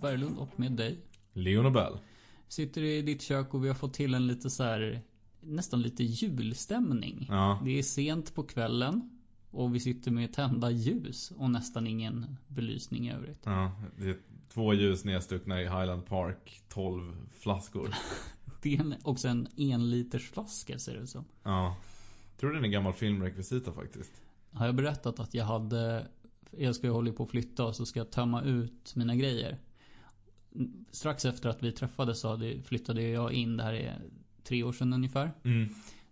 Berglund och med dig. Leon Nobel. Sitter i ditt kök och vi har fått till en lite så här nästan lite julstämning. Ja. Det är sent på kvällen och vi sitter med tända ljus och nästan ingen belysning i övrigt. Ja, det är två ljus nedstuckna i Highland Park, 12 flaskor. Det är en- också en enliters flaska ser det ut som. Ja. Tror det är en gammal filmrekvisita faktiskt. Har jag berättat att jag hade Jag ska ju hålla på att flytta och så ska jag tömma ut mina grejer. Strax efter att vi träffades så hade, flyttade jag in, det här är tre år sedan ungefär. Mm.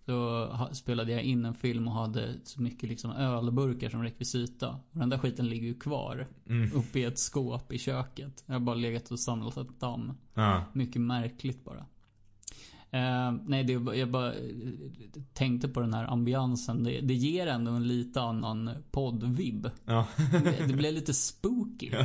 Så spelade jag in en film och hade så mycket liksom ölburkar som rekvisita. Och den där skiten ligger ju kvar. Mm. Uppe i ett skåp i köket. Jag har bara legat och samlat ett damm. Ja. Mycket märkligt bara. Eh, nej, det, jag bara eh, tänkte på den här ambiansen. Det, det ger ändå en lite annan podd-vibb. Ja. Det, det blev lite spooky.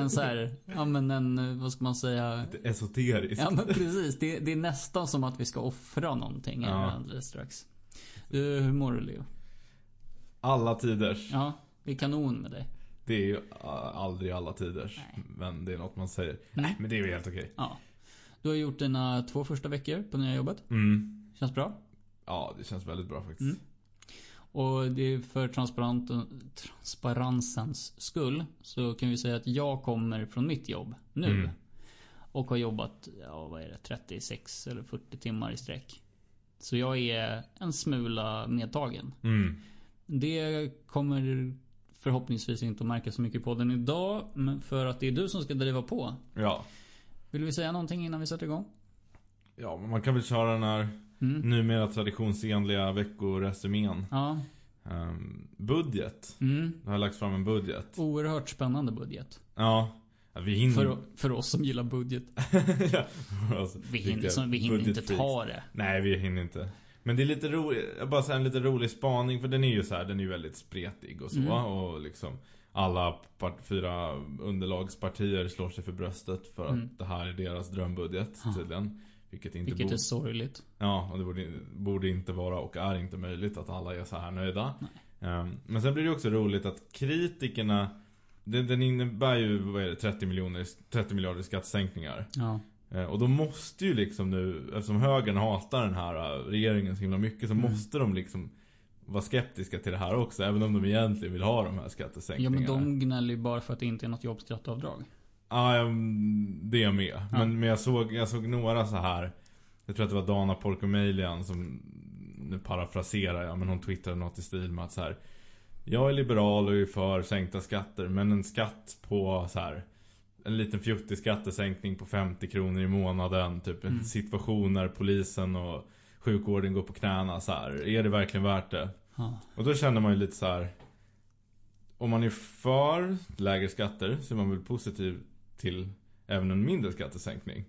En så här, ja men en, vad ska man säga? Lite esoteriskt. Ja men precis. Det, det är nästan som att vi ska offra någonting Ja. alldeles strax. Du, hur mår du Leo? Alla tiders. Ja, det är kanon med dig. Det är ju aldrig alla tiders. Nej. Men det är något man säger. Mm. Nej, men det är ju helt okej. Ja. Du har gjort dina två första veckor på nya jobbet. Mm. Känns bra? Ja, det känns väldigt bra faktiskt. Mm. Och det är för transparensens skull så kan vi säga att jag kommer från mitt jobb nu. Mm. Och har jobbat, ja vad är det, 36 eller 40 timmar i sträck. Så jag är en smula medtagen. Mm. Det kommer förhoppningsvis inte att märkas så mycket på den idag. Men för att det är du som ska driva på. Ja. Vill vi säga någonting innan vi sätter igång? Ja, men man kan väl köra den här Mm. numera traditionsenliga veckoresumén. Ja. Um, budget. Mm. Det har lagts fram en budget. Oerhört spännande budget. Ja. vi hinner... För, för oss som gillar budget. ja. alltså, Vi hinner, som, vi hinner inte ta det. Nej, vi hinner inte. Men det är lite roligt, bara säga en lite rolig spaning för den är ju så här, den är ju väldigt spretig och så Mm. och liksom alla part, fyra underlagspartier slår sig för bröstet för att Mm. det här är deras drömbudget tydligen. Vilket inte Vilket borde, är sorgligt. Ja, och det borde, borde inte vara och är inte möjligt att alla är så här nöjda. Ehm, men sen blir det också roligt att kritikerna den, den innebär ju, vad är det, 30 miljoner, 30 miljarder skattesänkningar. Ja. Eh, Och då måste ju liksom nu, eftersom högern hatar den här eh, regeringen så himla mycket så Mm. måste de liksom vara skeptiska till det här också. Även om de egentligen vill ha de här ja skattesänkningarna. men de gnäller ju bara för att det inte är något jobbskatteavdrag. Ja, mm, det är med. Ja. Men, men jag, såg, jag såg några så här Jag tror att det var Dana Porkomelian som Nu parafraserar jag men hon twittrade något i stil med att så här Jag är liberal och är för sänkta skatter men en skatt på så här En liten fjuttig skattesänkning på 50 kronor i månaden Typ en Mm. situation när polisen och sjukvården går på knäna så här Är det verkligen värt det? Ja. Och då känner man ju lite så här. Om man är för lägre skatter så är man väl positiv till även en mindre skattesänkning.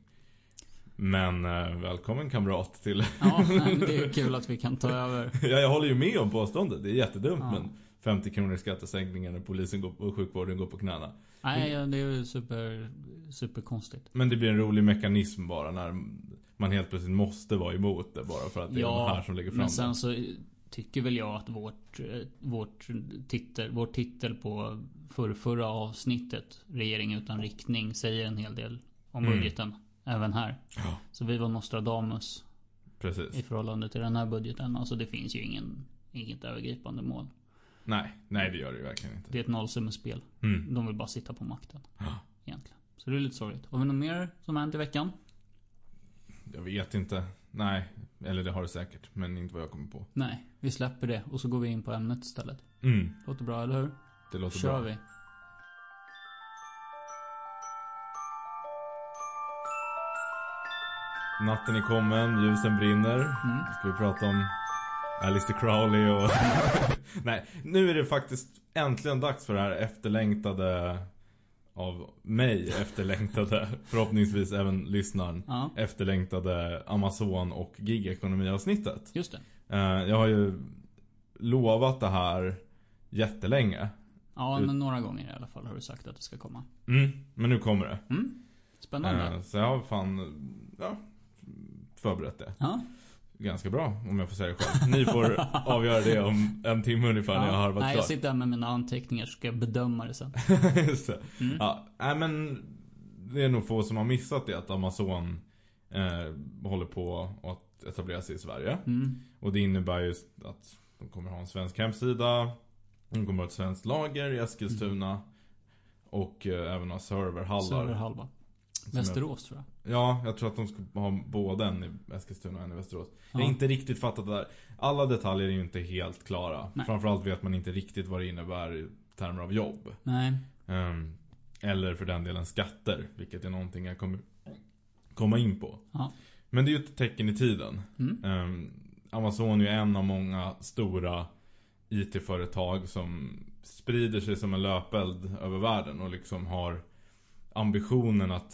Men eh, välkommen kamrat till... Ja, men det är kul att vi kan ta över. ja, jag håller ju med om påståendet. Det är jättedumt Ja. men 50 kronor i skattesänkningar när polisen går, och sjukvården går på knäna. Nej, ja, det är ju super, superkonstigt. Men det blir en rolig mekanism bara när man helt plötsligt måste vara emot det bara för att det är de här som lägger fram men sen det. så tycker väl jag att vårt, eh, vårt titel, vår titel på för, förra avsnittet, Regering utan riktning, säger en hel del om Mm. budgeten. Även här. Ja. Så vi var Nostradamus i Precis. förhållande till den här budgeten. Alltså det finns ju ingen, inget övergripande mål. Nej, nej det gör det ju verkligen inte. Det är ett nollsummespel. Mm. De vill bara sitta på makten. Ja. Egentligen. Så det är lite sorgligt. Har vi något mer som hänt i veckan? Jag vet inte. Nej, eller det har det säkert. Men inte vad jag kommer på. Nej, vi släpper det och så går vi in på ämnet istället. Mm, Låter bra, eller hur? Det låter Kör bra. vi. Natten är kommen, ljusen brinner. Mm. Ska vi prata om Alistair Crowley och... Nej, nu är det faktiskt äntligen dags för det här efterlängtade av mig efterlängtade, förhoppningsvis även lyssnaren, Ja, efterlängtade Amazon och gigekonomi-avsnittet. just det. Eh, Jag har ju lovat det här jättelänge. Ja, men några gånger i alla fall har du sagt att det ska komma. Mm, men nu kommer det. Mm. Spännande. Eh, så jag har fan, ja, förberett det. Ja. Ganska bra, om jag får säga det själv. Ni får avgöra det om en timme ungefär när jag har harvat Nej, jag klart. sitter här med mina anteckningar så ska jag bedöma det sen. Just det. Mm. Ja, nej men det är nog få som har missat det att Amazon eh, håller på att etablera sig i Sverige. Mm. Och det innebär ju att de kommer ha en svensk hemsida. De kommer ha ett svenskt lager i Eskilstuna. Och eh, även ha serverhallar. Söder halva. Som är- Västerås tror jag. Ja, jag tror att de ska ha både en i Eskilstuna och en i Västerås. Jag har Ja. inte riktigt fattat det där. Alla detaljer är ju inte helt klara. Nej. Framförallt vet man inte riktigt vad det innebär i termer av jobb. Nej. Ehm, eller för den delen skatter, vilket är någonting jag kommer komma in på. Ja. Men det är ju ett tecken i tiden. Mm. Ehm, Amazon är ju en av många stora IT-företag som sprider sig som en löpeld över världen och liksom har ambitionen att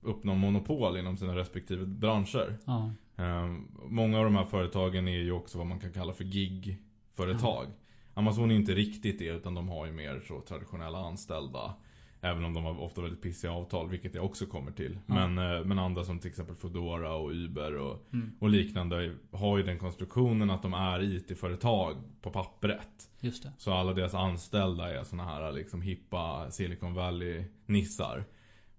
uppnå monopol inom sina respektive branscher. Ja. Ehm, många av de här företagen är ju också vad man kan kalla för gig-företag. Amazon är inte riktigt det utan de har ju mer så traditionella anställda. Även om de har ofta väldigt pissiga avtal, vilket jag också kommer till. Ja. Men, eh, men andra som till exempel Foodora och Uber och, Mm. och liknande har ju den konstruktionen att de är IT-företag på pappret. Just det. Så alla deras anställda är såna här liksom hippa Silicon Valley-nissar.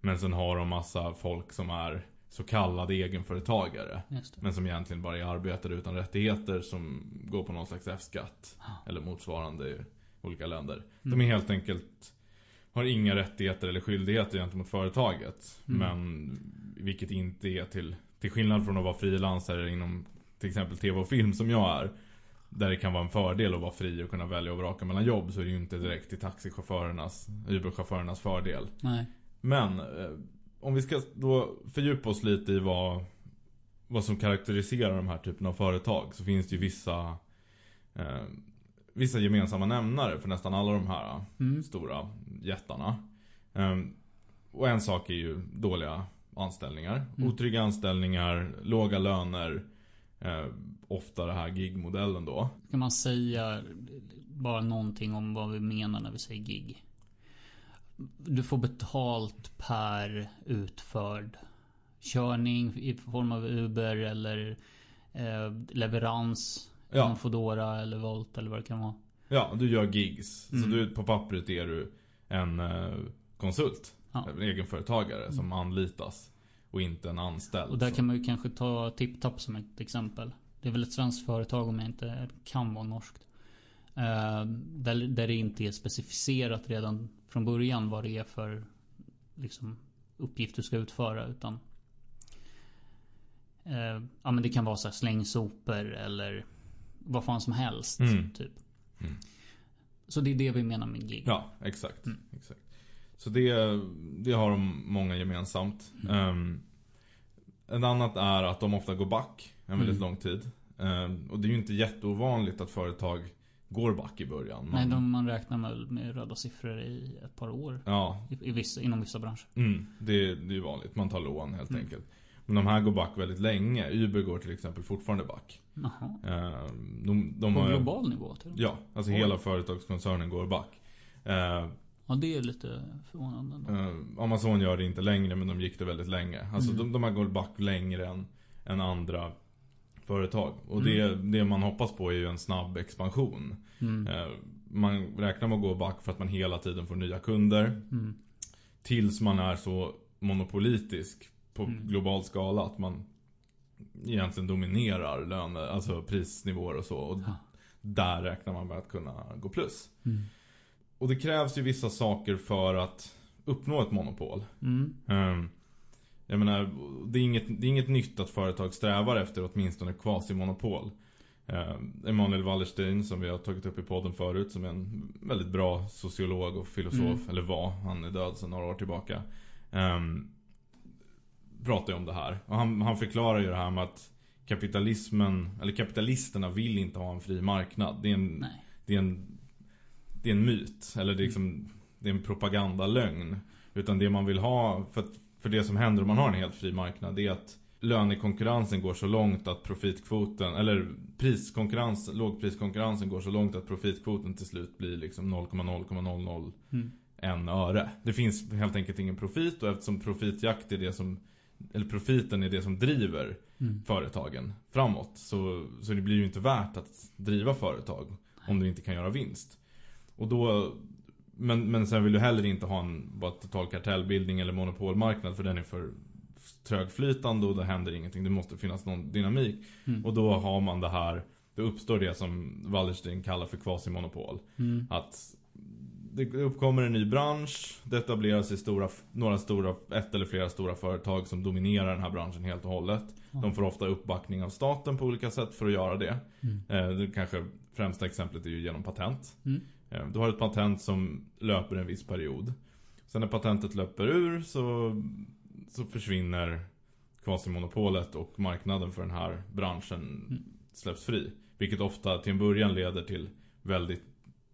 Men sen har de massa folk som är så kallade egenföretagare. Men som egentligen bara är arbetare utan rättigheter som går på någon slags F-skatt. Eller motsvarande i olika länder. De är helt enkelt har inga rättigheter eller skyldigheter gentemot företaget. Mm. Men vilket inte är till, till skillnad från att vara frilansare inom till exempel tv och film som jag är. Där det kan vara en fördel att vara fri och kunna välja och vraka mellan jobb så är det ju inte direkt till taxichaufförernas, Uber-chaufförernas fördel. Nej. Men eh, om vi ska då fördjupa oss lite i vad, vad som karaktäriserar de här typen av företag så finns det ju vissa eh, Vissa gemensamma nämnare för nästan alla de här Mm. stora jättarna. Eh, och en sak är ju dåliga anställningar. Mm. Otrygga anställningar, låga löner. Eh, ofta det här gigmodellen då. Kan man säga bara någonting om vad vi menar när vi säger gig? Du får betalt per utförd körning i form av Uber eller eh, leverans Ja. från Foodora eller Volt eller vad det kan vara. Ja, du gör gigs. Så Mm. du, på pappret är du en eh, konsult. Ja. En egenföretagare som anlitas. Och inte en anställd. Och där Så- kan man ju kanske ta TipTap som ett exempel. Det är väl ett svenskt företag om jag inte kan vara norskt. Eh, där, där det inte är specificerat redan från början vad det är för liksom, uppgift du ska utföra. Utan eh, Ja men det kan vara så här släng sopor eller vad fan som helst. Mm. Typ. Mm. Så det är det vi menar med gig. Ja, exakt. Mm. exakt. Så det, det har de många gemensamt. Mm. Ehm, en annat är att de ofta går back en väldigt Mm. lång tid. Ehm, och det är ju inte jätteovanligt att företag går back i början. Nej, Man- de, man räknar med, med röda siffror i ett par år. Ja, I, i vissa, inom vissa branscher. mm, det, det är ju vanligt. Man tar lån helt Mm. enkelt. Men de här går back väldigt länge. Uber går till exempel fortfarande back. Jaha. Ehm, de, de På har, global nivå till. Ja, alltså hela företagskoncernen går back. Ehm, Ja, det är lite förvånande. Eh, Amazon gör det inte längre men de gick det väldigt länge. Alltså Mm. de, de här går back längre än, än andra företag. Och det, det man hoppas på är ju en snabb expansion. Mm. Eh, man räknar med att gå back för att man hela tiden får nya kunder. Mm. Tills man är så monopolitisk på Mm. global skala att man egentligen dominerar löner, alltså prisnivåer och så. Och Ja. där räknar man med att kunna gå plus. Mm. Och det krävs ju vissa saker för att uppnå ett monopol. Mm. Ehm, Jag menar, det är, inget, det är inget nytt att företag strävar efter åtminstone quasi-monopol. Ehm, Emanuel Wallerstein som vi har tagit upp i podden förut som är en väldigt bra sociolog och filosof, Mm. eller var, han är död sedan några år tillbaka. Um, pratar ju om det här. Och han, han förklarar ju det här med att kapitalismen, eller kapitalisterna vill inte ha en fri marknad. Det är en, Nej. det är en, det är en myt. Eller det är, liksom, det är en propagandalögn. Utan det man vill ha, för, att, för det som händer om man har en helt fri marknad, det är att lönekonkurrensen går så långt att profitkvoten, eller priskonkurrens, lågpriskonkurrensen går så långt att profitkvoten till slut blir liksom 0,0,001 Mm. öre. Det finns helt enkelt ingen profit och eftersom profitjakt är det som, eller profiten är det som driver Mm. företagen framåt. Så, så det blir ju inte värt att driva företag om du inte kan göra vinst. Och då, men, men sen vill du heller inte ha en bara total kartellbildning eller monopolmarknad för den är för trögflytande och det händer ingenting. Det måste finnas någon dynamik. Mm. Och då har man det här, då uppstår det som Wallerstein kallar för kvasimonopol. Mm. Att det uppkommer en ny bransch, det etableras i stora, några stora, ett eller flera stora företag som dominerar den här branschen helt och hållet. De får ofta uppbackning av staten på olika sätt för att göra det. Mm. Eh, Det kanske främsta exemplet är ju genom patent. Mm. Eh, Du har ett patent som löper en viss period. Sen när patentet löper ur så, så försvinner kvasimonopolet och marknaden för den här branschen Mm. släpps fri. Vilket ofta till en början leder till väldigt,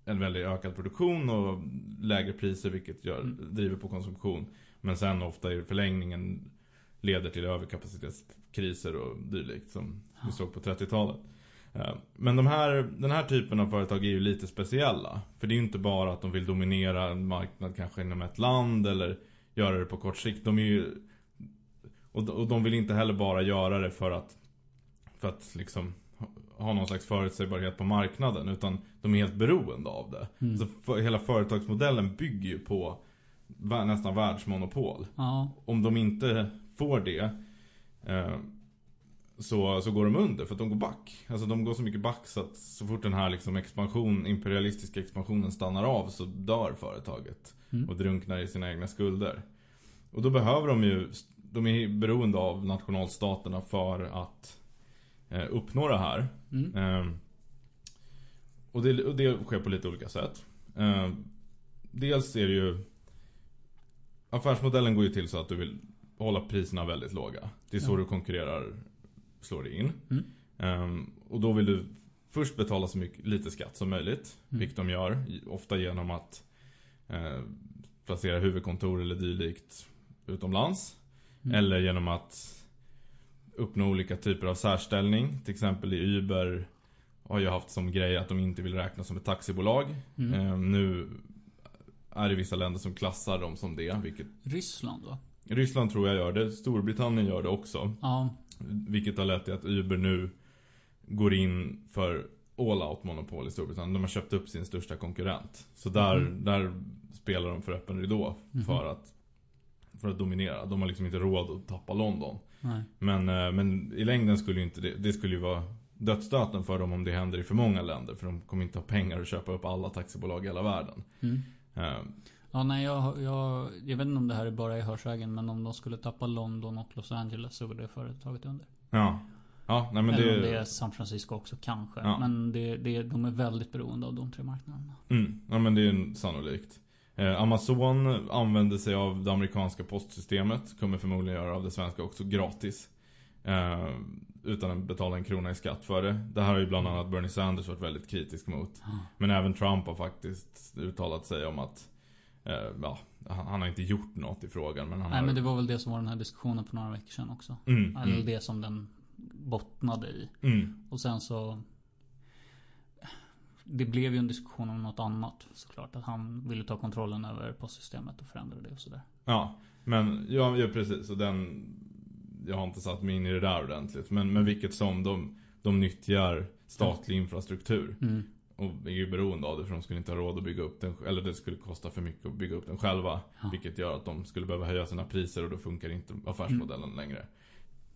en väldigt ökad produktion och lägre priser vilket gör, Mm. driver på konsumtion. Men sen ofta i förlängningen leder till överkapacitetskriser och dylikt som vi såg på 30-talet. Eh, Men de här, den här typen av företag är ju lite speciella. För det är ju inte bara att de vill dominera en marknad kanske inom ett land eller göra det på kort sikt. De är ju och, och de vill inte heller bara göra det för att för att liksom ha- ha någon slags förutsägbarhet på marknaden utan de är helt beroende av det. Mm. Så för, hela företagsmodellen bygger ju på nästan världsmonopol. Ja. Om de inte får det eh, så, så går de under för att de går back. Alltså de går så mycket back så att så fort den här liksom expansion, imperialistiska expansionen stannar av så dör företaget. Mm. Och drunknar i sina egna skulder. Och då behöver de ju, de är beroende av nationalstaterna för att uppnå det här. Mm. Eh, och, det, och det sker på lite olika sätt. Eh, dels är det ju Affärsmodellen går ju till så att du vill hålla priserna väldigt låga. Det är så Ja. du konkurrerar, slår det in. Mm. Ehm, och då vill du först betala så mycket, lite skatt som möjligt. Mm. Vilket de gör. Ofta genom att eh, placera huvudkontor eller dylikt utomlands. Mm. Eller genom att uppnå olika typer av särställning. Till exempel i Uber har ju haft som grej att de inte vill räknas som ett taxibolag. Mm. Ehm, nu är det vissa länder som klassar dem som det. Vilket Ryssland va? Ryssland tror jag gör det. Storbritannien gör det också. Ja. Vilket har lett till att Uber nu går in för all out monopol i Storbritannien. De har köpt upp sin största konkurrent. Så där, Mhm. där spelar de för öppen ridå Mhm. för, att, för att dominera. De har liksom inte råd att tappa London. Nej. Men, eh, men i längden skulle ju inte det, det skulle ju vara dödsstöten för dem om det händer i för många länder. För de kommer inte ha pengar att köpa upp alla taxibolag i hela världen. Mm. Eh, Ja, nej, jag, jag, jag vet inte om det här är bara i hörsägen, men om de skulle tappa London och Los Angeles så går det företaget under. Ja. Ja, nej men Eller det... om det är San Francisco också kanske. Ja. Men det, det, de är väldigt beroende av de tre marknaderna. Mm, ja men det är sannolikt. Eh, Amazon använder sig av det amerikanska postsystemet. Kommer förmodligen göra av det svenska också gratis. Eh, utan att betala en krona i skatt för det. Det här har ju bland annat Bernie Sanders varit väldigt kritisk mot. Men även Trump har faktiskt uttalat sig om att eh, ja, han, han har inte gjort något i frågan men han Nej, har... men det var väl det som var den här diskussionen för några veckor sedan också. mm, Eller mm, det som den bottnade i. mm, Och sen så... Det blev ju en diskussion om något annat såklart. Att han ville ta kontrollen över postsystemet och förändra det och sådär. Ja, men ja, ja precis. Och den... Jag har inte satt mig in i det där ordentligt. Men, men vilket som, de, de nyttjar statlig infrastruktur. Mm. Och är ju beroende av det för de skulle inte ha råd att bygga upp den Eller det skulle kosta för mycket att bygga upp den själva Ja. Vilket gör att de skulle behöva höja sina priser och då funkar inte affärsmodellen längre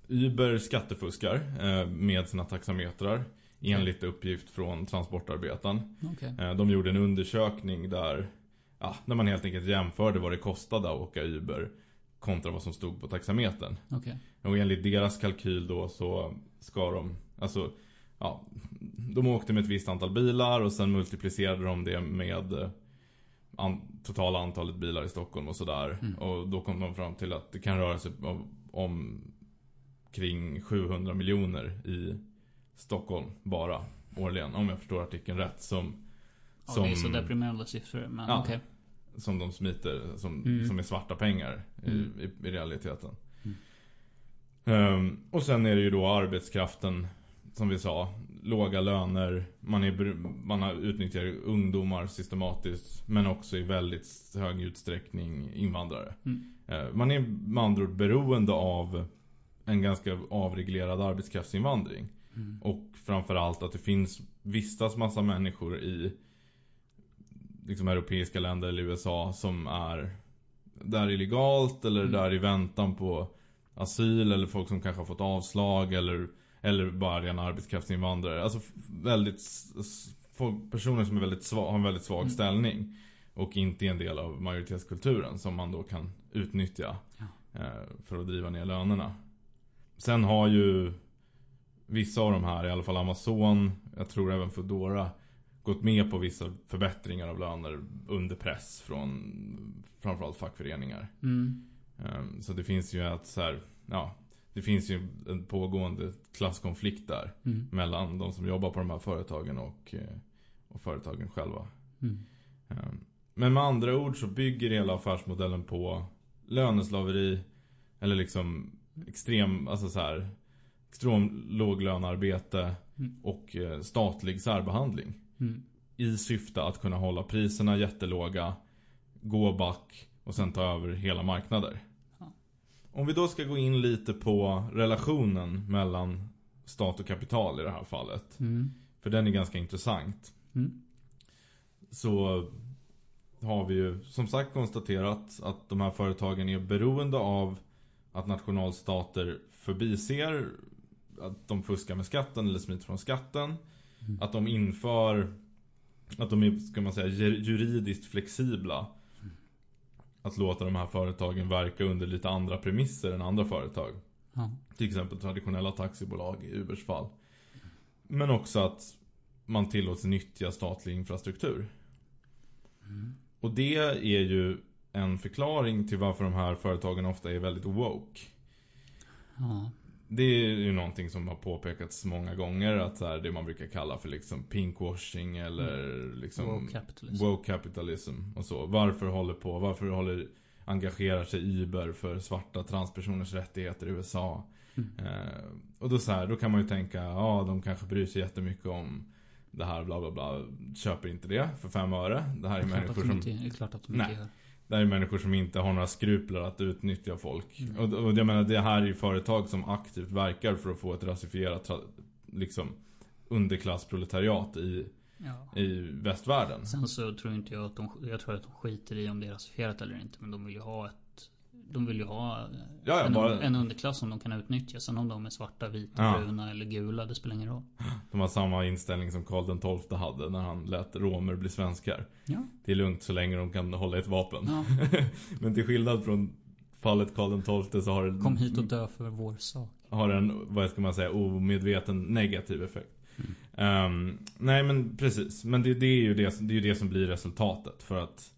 Uber skattefuskar eh, med sina taxametrar Enligt uppgift från Transportarbetaren Okej. eh, De gjorde en undersökning där Ja, när man helt enkelt jämförde vad det kostade att åka Uber Kontra vad som stod på taxametern Okej. och enligt deras kalkyl då så ska de, alltså, ja, de åkte med ett visst antal bilar och sen multiplicerade de det med eh, an, totala antalet bilar i Stockholm och sådär. Mm. Och då kom de fram till att det kan röra sig om, om kring 700 miljoner i Stockholm bara årligen. Om jag förstår artikeln rätt. Som, som, är så deprimerande siffror. Men Ja. okej. som de smiter, som, Mm. som är svarta pengar i, Mm. i, i realiteten. Mm. Um, och sen är det ju då arbetskraften, som vi sa. Låga löner, man, är, man har utnyttjar ungdomar systematiskt. Men också i väldigt hög utsträckning invandrare. Mm. Uh, man är med andra ord beroende av en ganska avreglerad arbetskraftsinvandring. Mm. Och framförallt att det finns vistas massa människor i liksom europeiska länder eller USA som är där illegalt eller Mm. där i väntan på asyl eller folk som kanske har fått avslag eller, eller bara rena arbetskraftsinvandrare. Alltså väldigt personer som är väldigt svag, har en väldigt svag Mm. ställning. Och inte är en del av majoritetskulturen som man då kan utnyttja Ja. eh, för att driva ner lönerna. Sen har ju vissa av de här, i alla fall Amazon, jag tror även Foodora gått med på vissa förbättringar av löner under press från framförallt fackföreningar. Mm. Ehm, Så det finns ju att så här, ja, det finns ju en pågående klasskonflikt där Mm. mellan de som jobbar på de här företagen och, eh, och företagen själva. Mm. Ehm, Men med andra ord så bygger hela affärsmodellen på löneslaveri eller liksom extrem, alltså så här extrem låglönearbete Mm. och eh, statlig särbehandling. Mm. I syfte att kunna hålla priserna jättelåga, gå back och sen ta över hela marknader. Ja. Om vi då ska gå in lite på relationen mellan stat och kapital i det här fallet. Mm. För den är ganska intressant. Mm. Så har vi ju som sagt konstaterat att de här företagen är beroende av att nationalstater förbiser att de fuskar med skatten eller smiter från skatten. Mm. Att de inför att de är, ska man säga, ju- juridiskt flexibla. Att låta de här företagen verka under lite andra premisser än andra företag. Ja. Till exempel traditionella taxibolag i Ubers fall. Men också att man tillåts nyttja statlig infrastruktur. Mm. Och det är ju en förklaring till varför de här företagen ofta är väldigt woke. Ja. Det är ju någonting som har påpekats många gånger att så här, det man brukar kalla för liksom pinkwashing eller liksom Woke capitalism. woke capitalism och så. Varför håller på, varför håller engagerar sig Uber för svarta transpersoners rättigheter i USA? Mm. Eh, och då så här, då kan man ju tänka, ja de kanske bryr sig jättemycket om det här bla bla bla. Köper inte det för fem öre. Det här är Det människor som inte- Det är klart att de Nej. inte gör. Det här är människor som inte har några skrupler att utnyttja folk. Mm. Och, och jag menar, det här är ju företag som aktivt verkar för att få ett rasifierat, liksom, underklassproletariat i, Ja. i västvärlden. Sen så tror inte jag att de, jag tror att de skiter i om det är rasifierat eller inte. Men de vill ju ha ett, de vill ju ha Ja, en, bara- en underklass som de kan utnyttja. Sen om de är svarta, vita, Ja. bruna eller gula, det spelar ingen roll. De har samma inställning som Karl XII hade när han lät romer bli svenskar. Ja. Det är lugnt så länge de kan hålla ett vapen. ja. Men till skillnad från fallet Karl XII så har det Kom hit och dö för vår sak. har en, vad ska man säga, omedveten negativ effekt. Ehm, nej men precis. Men det, det, är ju det, det är ju det som blir resultatet. För att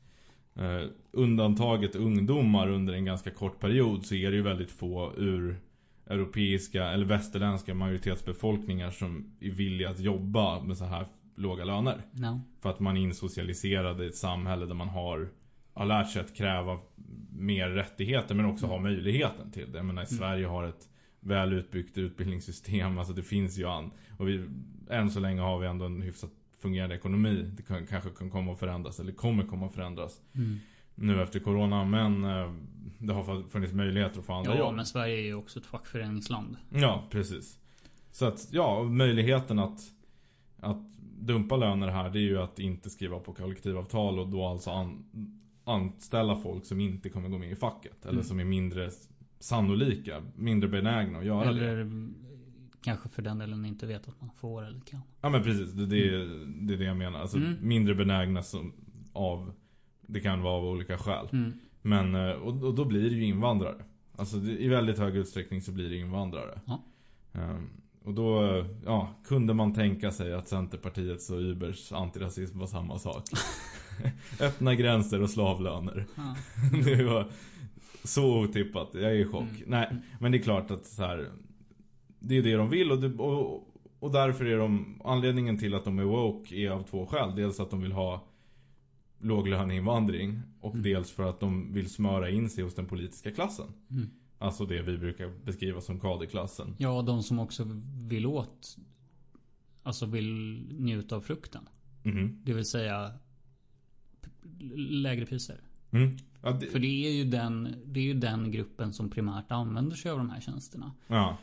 eh, undantaget ungdomar under en ganska kort period så är det ju väldigt få ur europeiska eller västerländska majoritetsbefolkningar som är villiga att jobba med så här låga löner. No. För att man är insocialiserad i ett samhälle där man har, har lärt sig att kräva mer rättigheter men också ha möjligheten till det. Jag menar, Sverige har ett väl utbyggt utbildningssystem. Alltså det finns ju an. Och vi, än så länge har vi ändå en hyfsat fungerande ekonomi. Det kan, kanske kan komma att förändras eller kommer komma att förändras Mm. nu efter corona. Men eh, det har funnits möjligheter att få andra Ja, jobb. men Sverige är ju också ett fackföreningsland. Ja, precis. Så att, ja, möjligheten att, att dumpa löner här, det är ju att inte skriva på kollektivavtal och då alltså an, anställa folk som inte kommer gå med i facket. Eller Mm. som är mindre sannolika, mindre benägna att göra det. Eller mm, kanske för den delen inte vet att man får eller kan. Ja men precis, det, det, det är det jag menar. Alltså Mm. mindre benägna som, av, det kan vara av olika skäl. Mm. Men, eh, och, och då blir det ju invandrare. Alltså i väldigt hög utsträckning så blir det invandrare. Ja. Ehm, och då, ja, kunde man tänka sig att Centerpartiets och Ubers antirasism var samma sak. Öppna gränser och slavlöner. Ja. det var så otippat. Jag är i chock. Mm. Nej, men det är klart att så här. Det är det de vill och, det, och, och därför är de, anledningen till att de är woke är av två skäl. Dels att de vill ha låglöneinvandring och Mm. dels för att de vill smöra in sig hos den politiska klassen. Mm. Alltså det vi brukar beskriva som kaderklassen. Ja, de som också vill åt... Alltså vill njuta av frukten. Mhm. Det vill säga lägre priser. Mm. Ja, det, För det är ju den, det är ju den gruppen som primärt använder sig av de här tjänsterna. ja.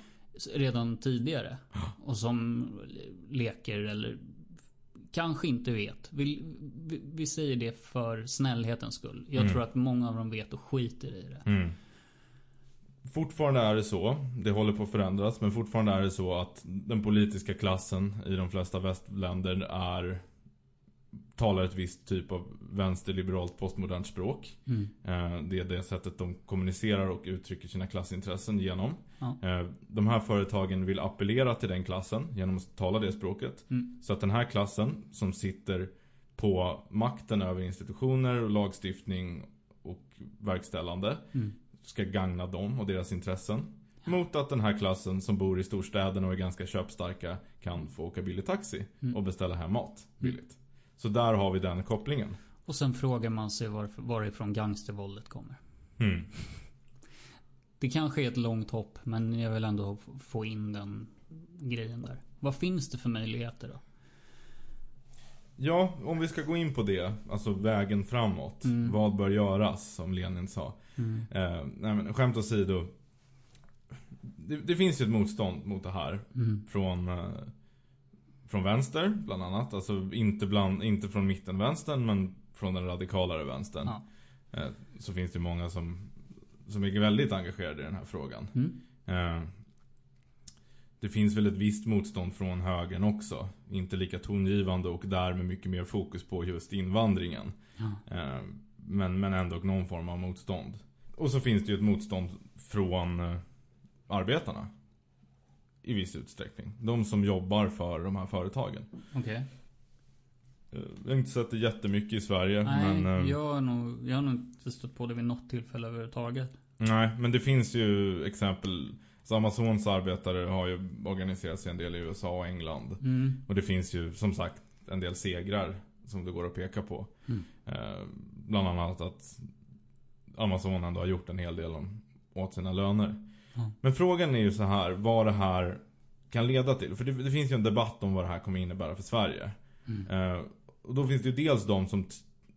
Redan tidigare. Och som leker eller kanske inte vet. Vi, vi, vi säger det för snällhetens skull. Jag Mm. tror att många av dem vet och skiter i det. Mm. Fortfarande är det så, det håller på att förändras, men fortfarande är det så att den politiska klassen i de flesta västländer är talar ett visst typ av vänsterliberalt postmodernt språk. Mm. Eh, Det är det sättet de kommunicerar och uttrycker sina klassintressen genom. Ja. Eh, De här företagen vill appellera till den klassen genom att tala det språket. Mm. Så att den här klassen som sitter på makten över institutioner och lagstiftning och verkställande Mm. ska gagna dem och deras intressen. Mot att den här klassen som bor i storstäderna och är ganska köpstarka kan få åka billig taxi Mm. och beställa hem mat billigt. Så där har vi den kopplingen. Och sen frågar man sig varifrån gangstervåldet kommer. Mm. Det kanske är ett långt hopp, men jag vill ändå få in den grejen där. Vad finns det för möjligheter då? Ja, om vi ska gå in på det, alltså vägen framåt. Mm. Vad bör göras, som Lenin sa. Mm. Eh, nej men skämt åsido. Det, det finns ju ett motstånd mot det här. Mm. Från, eh, från vänster, bland annat. Alltså inte, bland, inte från mittenvänstern, men från den radikalare vänstern. Ja. Eh, så finns det många som, som är väldigt engagerade i den här frågan. Mm. Eh, det finns väl ett visst motstånd från högern också. Inte lika tongivande och därmed mycket mer fokus på just invandringen. Ja. Eh, men, men ändå någon form av motstånd. Och så finns det ju ett motstånd från arbetarna. I viss utsträckning. De som jobbar för de här företagen. Okej. Eh, Jag har inte sett det jättemycket i Sverige. Nej, men, eh, jag, har nog, jag har nog inte stött på det vid något tillfälle överhuvudtaget. nej, men det finns ju exempel. Så Amazons arbetare har ju organiserat sig en del i USA och England. Mm. Och det finns ju som sagt en del segrar som det går att peka på. Mm. Eh, bland annat att Amazon ändå har gjort en hel del om, åt sina löner. Men frågan är ju så här, vad det här kan leda till. För det, det finns ju en debatt om vad det här kommer innebära för Sverige. Mm. Eh, och då finns det ju dels de som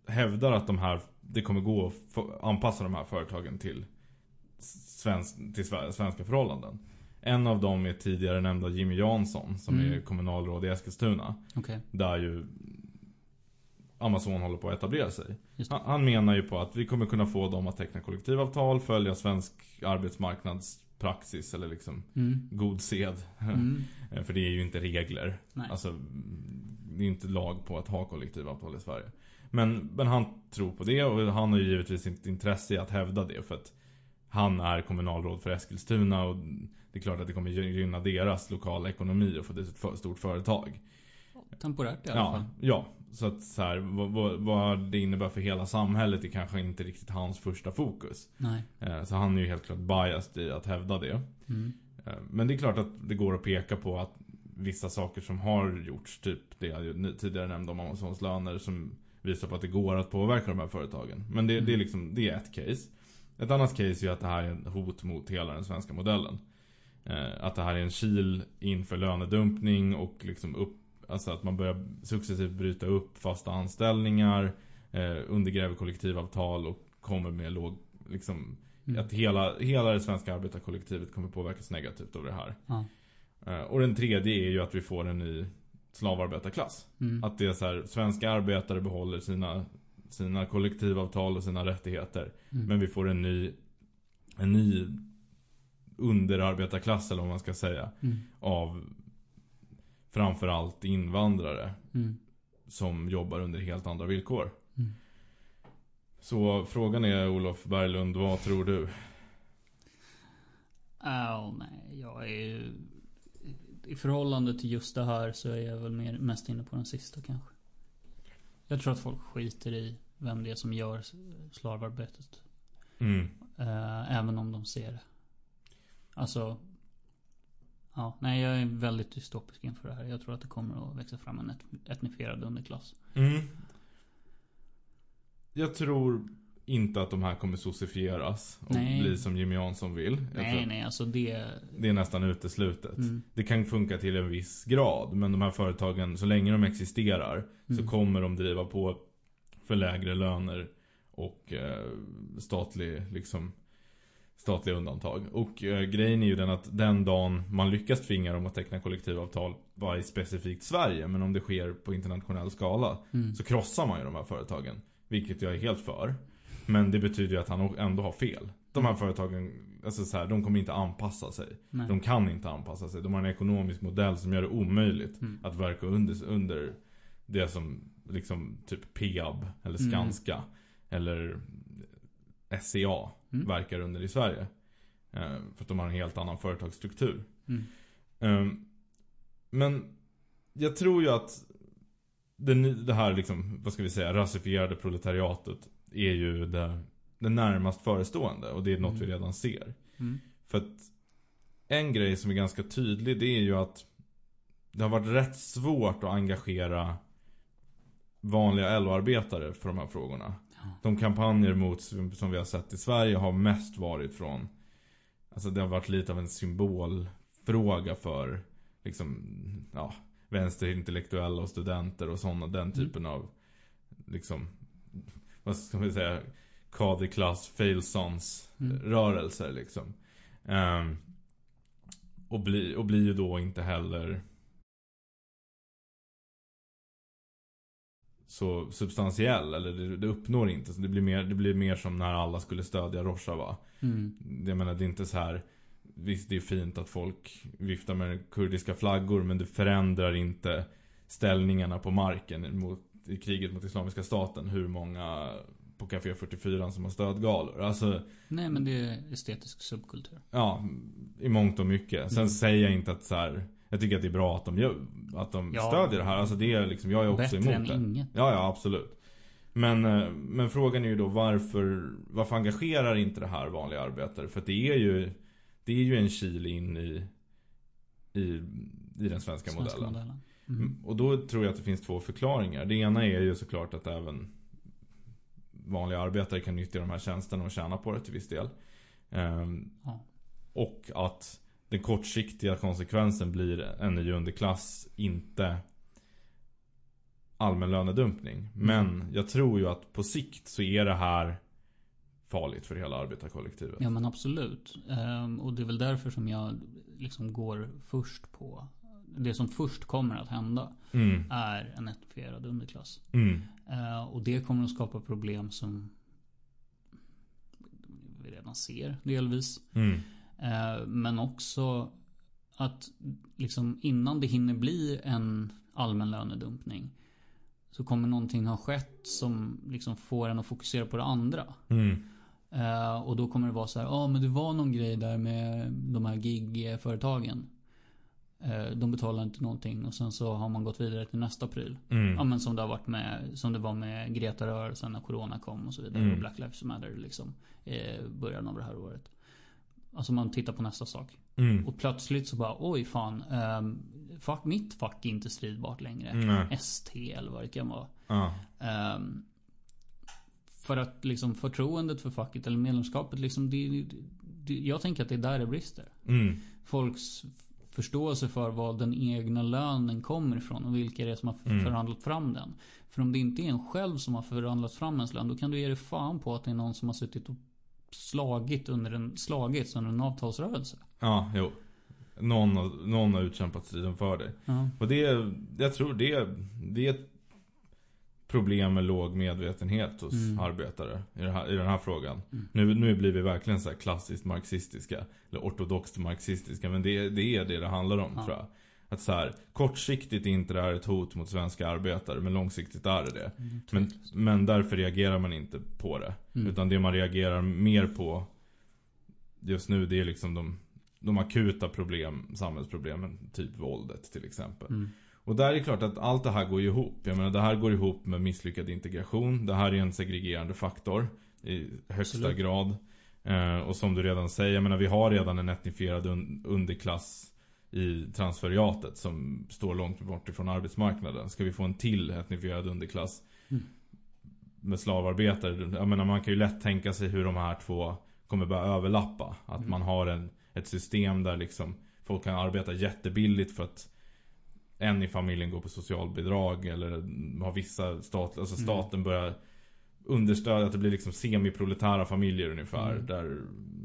hävdar att de här, det kommer gå att anpassa de här företagen till, svensk, till sve- svenska förhållanden. En av dem är tidigare nämnda Jimmy Jansson som Mm. är kommunalråd i Eskilstuna. Okej, Där ju Amazon håller på att etablera sig. Han, han menar ju på att vi kommer kunna få dem att teckna kollektivavtal, följa svensk arbetsmarknadspraxis eller liksom Mm. god sed. Mm. För det är ju inte regler. Nej. Alltså, det är inte lag på att ha kollektivavtal i Sverige. Men, men han tror på det och han har ju givetvis inte intresse i att hävda det för att han är kommunalråd för Eskilstuna och det är klart att det kommer gynna deras lokala ekonomi och få det ett stort företag. Temporärt i alla Ja, fall. ja. Så att så här, vad, vad, det innebär för hela samhället är kanske inte riktigt hans första fokus. Nej. Eh, Så han är ju helt klart biased i att hävda det. Mm. Eh, Men det är klart att det går att peka på att vissa saker som har gjorts, typ det jag tidigare nämnde om Amazons löner, som visar på att det går att påverka de här företagen. Men det, det är liksom, det är ett case. Ett annat case är att det här är ett hot mot hela den svenska modellen. Eh, Att det här är en kil inför lönedumpning och liksom upp, alltså att man börjar successivt bryta upp fasta anställningar, eh, undergräver kollektivavtal och kommer med låg, liksom Mm. att hela, hela det svenska arbetarkollektivet kommer påverkas negativt av det här. Ja. Eh, Och den tredje är ju att vi får en ny slavarbetarklass. Mm. Att det är så här, svenska arbetare behåller sina, sina kollektivavtal och sina rättigheter. Mm. Men vi får en ny, en ny underarbetarklass eller vad man ska säga. Mm. Av framförallt invandrare Mm. som jobbar under helt andra villkor. Mm. Så frågan är Olof Berglund, vad tror du? Oh, nej, jag är ju... I förhållande till just det här så är jag väl mer, mest inne på den sista kanske. Jag tror att folk skiter i vem det är som gör slavarbetet. Mm. Eh, även om de ser det. Alltså... Ja, nej jag är väldigt dystopisk inför det här. Jag tror att det kommer att växa fram en et- etnifierad underklass. Mm. Jag tror inte att de här kommer socifieras och Nej. bli som Jimmy Jansson vill. Nej, nej, alltså det... Det är nästan uteslutet. Mm. Det kan funka till en viss grad. Men de här företagen, så länge de existerar så Mm. kommer de driva på för lägre löner och eh, statlig, liksom, statliga undantag. Och eh, grejen är ju den att den dagen man lyckas tvinga dem att teckna kollektivavtal bara i specifikt Sverige, men om det sker på internationell skala, Mm. så krossar man ju de här företagen. Vilket jag är helt för. Men det betyder ju att han ändå har fel. De här företagen, alltså så här, de kommer inte anpassa sig. Nej. De kan inte anpassa sig. De har en ekonomisk modell som gör det omöjligt Mm. att verka under, under det som liksom typ Peab eller Mm. Skanska eller SCA Mm. verkar under i Sverige. Eh, för att de har en helt annan företagsstruktur. Mm. Ehm, men jag tror ju att det här liksom, vad ska vi säga, rasifierade proletariatet är ju det, det närmast förestående och det är något Mm. vi redan ser. Mm. För att en grej som är ganska tydlig det är ju att det har varit rätt svårt att engagera vanliga LO-arbetare för de här frågorna. De kampanjer mot, som vi har sett i Sverige har mest varit från Alltså det har varit lite av en symbolfråga för liksom, ja, vänsterintellektuella och studenter och sådana, den typen av liksom, vad ska vi säga, kaderklass, failsons Mm. rörelser liksom. Ehm, och, bli, och blir ju då inte heller så substantiell, eller det, det uppnår inte. Så det blir, mer, det blir mer som när alla skulle stödja Rojava. Mm. Jag menar det är inte så här Visst det är fint att folk viftar med kurdiska flaggor men det förändrar inte ställningarna på marken mot, i kriget mot Islamiska staten. Hur många på Café 44 som har stödgalor. Alltså, Nej, men det är estetisk subkultur. ja, i mångt och mycket. Sen Mm. säger jag inte att så här. Jag tycker att det är bra att de, gör, att de Ja. stödjer det här. Alltså det är liksom, jag är också Bättre emot än det. inget. Ja, ja absolut. Men, eh, men frågan är ju då varför, varför engagerar inte det här vanliga arbetare? För det är ju, det är ju en kil in i, i, i den svenska, Svenska modellen. modellen. Mm. Mm, Och då tror jag att det finns två förklaringar. Det ena är ju såklart att även vanliga arbetare kan nyttja de här tjänsterna och tjäna på det till viss del. Ehm, Ja. och att den kortsiktiga konsekvensen blir en ny underklass, inte allmän lönedumpning. Mm. Men jag tror ju att på sikt så är det här farligt för hela arbetarkollektivet. Ja men absolut. Ehm, och det är väl därför som jag liksom går först på det som först kommer att hända Mm, är en etnifierad underklass. mm, Eh, och det kommer att skapa problem som vi redan ser delvis. mm, men också att liksom innan det hinner bli en allmän lönedumpning så kommer någonting ha skett som liksom får en att fokusera på det andra. mm, Eh, och då kommer det vara så här, ja ah, men det var någon grej där med de här gig-företagen. Eh, de betalar inte någonting och sen så har man gått vidare till nästa pryl. mm. Ja men som det har varit med, som det var med Greta-rörelsen när Corona kom och så vidare. Mm. Och Black Lives Matter liksom. I början av det här året. Alltså man tittar på nästa sak. Mm. Och plötsligt så bara, oj fan. Um, fuck, mitt fack är inte stridbart längre. Nej. ST eller vad det kan vara. Ja. Ehm, för att liksom förtroendet för facket eller medlemskapet liksom, det, det, jag tänker att det är där det brister. Mm. Folks förståelse för vad den egna lönen kommer ifrån och vilka det är som har Mm. förhandlat fram den. För om det inte är en själv som har förhandlat fram ens lön, då kan du ge dig fan på att det är någon som har suttit och slagit under en, slagits under en avtalsrörelse. Ja, jo. Någon, har- någon har utkämpat striden för dig. Ja. Och det, jag tror det, det är ett problem med låg medvetenhet hos Mm. arbetare i, här, i den här frågan. Mm. Nu, nu blir vi verkligen så här klassiskt marxistiska. Eller ortodoxt marxistiska. Men det, det är det det handlar om Ja. tror jag. Att så här, kortsiktigt är inte det här ett hot mot svenska arbetare. Men långsiktigt är det det. Mm, Men, men därför reagerar man inte på det. Mm. Utan det man reagerar mer på just nu det är liksom de, de akuta problem, samhällsproblemen. Typ våldet till exempel. Mm. Och där är det klart att allt det här går ihop. Jag menar det här går ihop med misslyckad integration. Det här är en segregerande faktor. I högsta Absolut. grad. Eh, och som du redan säger, jag menar vi har redan en etnifierad un- underklass i transferiatet som står långt bort ifrån arbetsmarknaden. Ska vi få en till etnifierad underklass? Mm. med slavarbetare. Jag menar man kan ju lätt tänka sig hur de här två kommer börja överlappa. Att Mm. man har en, ett system där liksom folk kan arbeta jättebilligt för att en i familjen går på socialbidrag eller har vissa stat, alltså Mm. staten börjar understödja att det blir liksom semiproletära familjer ungefär. Mm. Där,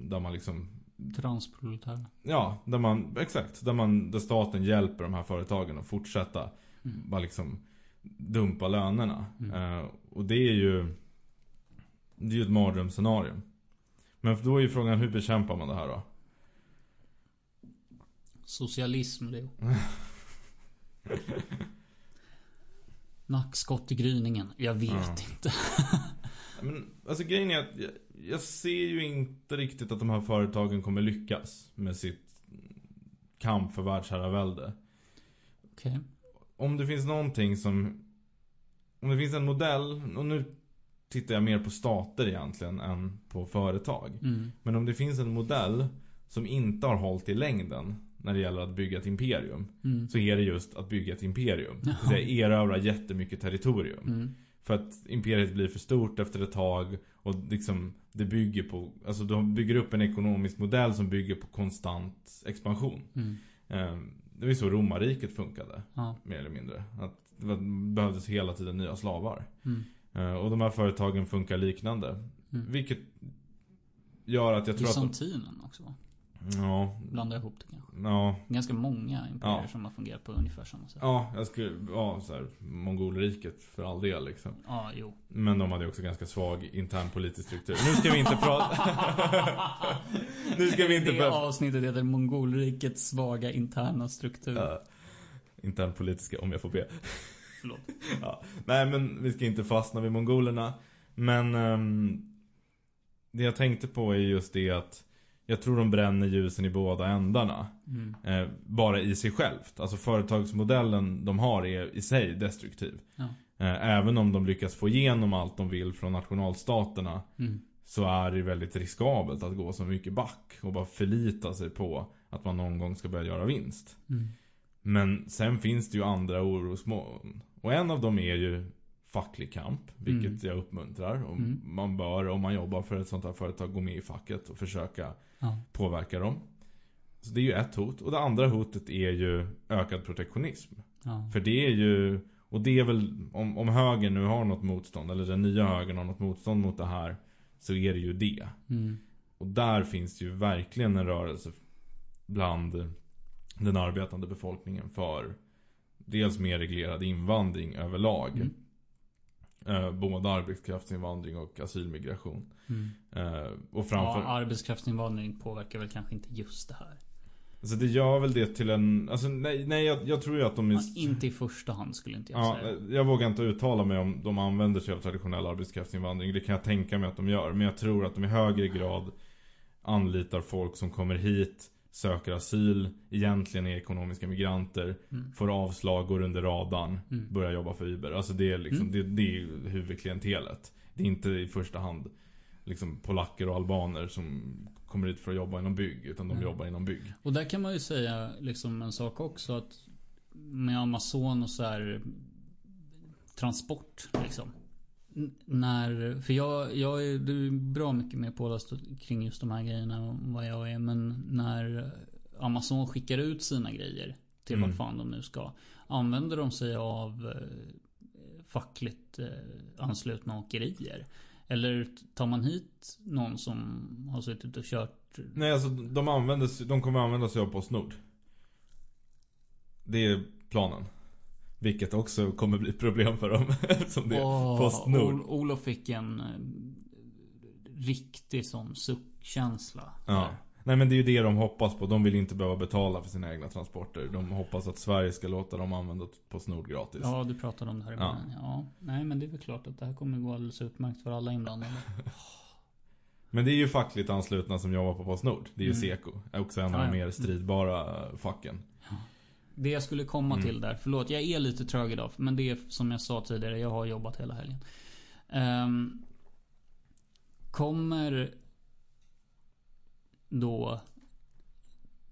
där man liksom Transproletär. Ja, där man, exakt. Där, man, där staten hjälper de här företagen att fortsätta Mm. bara liksom dumpa lönerna. Mm. Eh, och det är ju Det är ju ett mardrömsscenario. Men då är ju frågan hur bekämpar man det här då? Socialism, det. Nackskott i gryningen. Jag vet Ja. inte. Men, alltså grejen är att jag, jag ser ju inte riktigt att de här företagen kommer lyckas med sitt kamp för världsherravälde. Okej. Om det finns någonting som Om det finns en modell, och nu tittar jag mer på stater egentligen än på företag. Mm. Men om det finns en modell som inte har hållit i längden när det gäller att bygga ett imperium. Mm. Så är det just att bygga ett imperium. Det vill säga erövra jättemycket territorium. Mm. För att imperiet blir för stort efter ett tag. Och liksom det bygger på, alltså de bygger upp en ekonomisk modell som bygger på konstant expansion. Mm. Eh, Det var ju så romarriket funkade. Ja. Mer eller mindre. Att det behövdes hela tiden nya slavar. Mm. Eh, Och de här företagen funkar liknande. Mm. Vilket gör att jag tror att... Byzantinen också va? Ja, Blanda ihop det kanske. ja, Ganska många imperier Ja. som har fungerat på ungefär samma sätt. ja, jag skulle, ja så här, mongolriket för all del liksom. Ja, jo. Men de hade ju också ganska svag intern politisk struktur. Nu ska vi inte prata... nu ska vi inte Det prata... avsnittet heter Mongolrikets svaga interna struktur. Uh, intern politiska om jag får be. Förlåt. Ja. Nej men vi ska inte fastna vid mongolerna. Men ehm, det jag tänkte på är just det att jag tror de bränner ljusen i båda ändarna. Mm. Eh, bara i sig självt. Alltså företagsmodellen de har är i sig destruktiv. Ja. Eh, även om de lyckas få igenom allt de vill från nationalstaterna. Mm. Så är det väldigt riskabelt att gå så mycket back. Och bara förlita sig på att man någon gång ska börja göra vinst. Mm. Men sen finns det ju andra orosmoln. Och en av dem är ju facklig kamp. Vilket Mm. jag uppmuntrar. Och Mm. Man bör, om man jobbar för ett sånt här företag, gå med i facket och försöka Ja. påverka dem. Så det är ju ett hot. Och det andra hotet är ju ökad protektionism. Ja. För det är ju, och det är väl, om, om högern nu har något motstånd, eller den nya högern har något motstånd mot det här, så är det ju det. Mm. Och där finns det ju verkligen en rörelse bland den arbetande befolkningen för dels mer reglerad invandring överlag. Mm. Eh, både arbetskraftsinvandring och asylmigration. Mm. Eh, och Ja, framför... arbetskraftsinvandring påverkar väl kanske inte just det här. Alltså det gör väl det till en... Alltså nej, nej jag, jag tror ju att de är... Ja, inte i första hand skulle inte jag Ja, säga. jag vågar inte uttala mig om de använder sig av traditionell arbetskraftsinvandring. Det kan jag tänka mig att de gör. Men jag tror att de i högre grad anlitar folk som kommer hit, söker asyl, egentligen är ekonomiska migranter, Mm. får avslag, går under radarn, Mm. börjar jobba för Uber. Alltså det är liksom, Mm. det, det är huvudklientelet. Det är inte i första hand liksom polacker och albaner som kommer hit för att jobba inom bygg, utan de Nej. jobbar inom bygg. Och där kan man ju säga liksom en sak också att med Amazon och så här transport liksom. När, för jag, jag är, du är bra mycket mer påläst kring just de här grejerna än vad jag är. Men när Amazon skickar ut sina grejer till Mm. vad fan de nu ska. Använder de sig av eh, fackligt eh, anslutna åkerier? Eller tar man hit någon som har suttit och kört Nej alltså de använder, sig- de kommer använda sig av Postnord. Det är planen. Vilket också kommer bli problem för dem. Som det är Åh, Postnord. Ol- Olof fick en eh, riktig sån suckkänsla. Ja. Nej men det är ju det de hoppas på. De vill inte behöva betala för sina egna transporter. De hoppas att Sverige ska låta dem använda Postnord gratis. Ja, du pratade om det här i Ja. början. Ja. Nej, men det är väl klart att det här kommer gå alldeles utmärkt för alla inblandade. Men det är ju fackligt anslutna som jobbar på Postnord. Det är ju Mm. Seko. Också en av Ja, de ja. mer stridbara facken. Det jag skulle komma Mm. till där, förlåt jag är lite trög idag. Men det är som jag sa tidigare, jag har jobbat hela helgen. Ehm, kommer då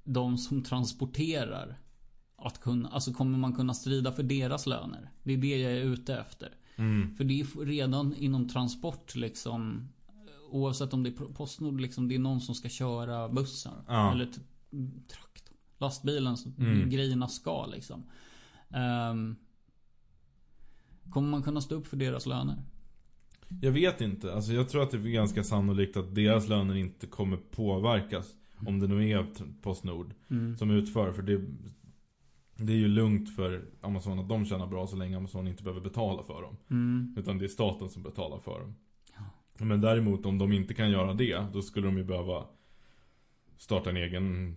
de som transporterar att kunna, alltså kommer man kunna strida för deras löner? Det är det jag är ute efter. Mm. För det är redan inom transport liksom. Oavsett om det är Postnord liksom. Det är någon som ska köra bussen. Ja. Eller t- traktorn. Lastbilen. Mm. grejerna ska liksom. Ehm, kommer man kunna stå upp för deras löner? Jag vet inte. Alltså jag tror att det är ganska sannolikt att deras löner inte kommer påverkas. Om det nu är Postnord Mm. som utför. För det, det är ju lugnt för Amazon att de tjänar bra så länge Amazon inte behöver betala för dem. Mm. Utan det är staten som betalar för dem. Ja. Men däremot om de inte kan göra det, då skulle de ju behöva starta en egen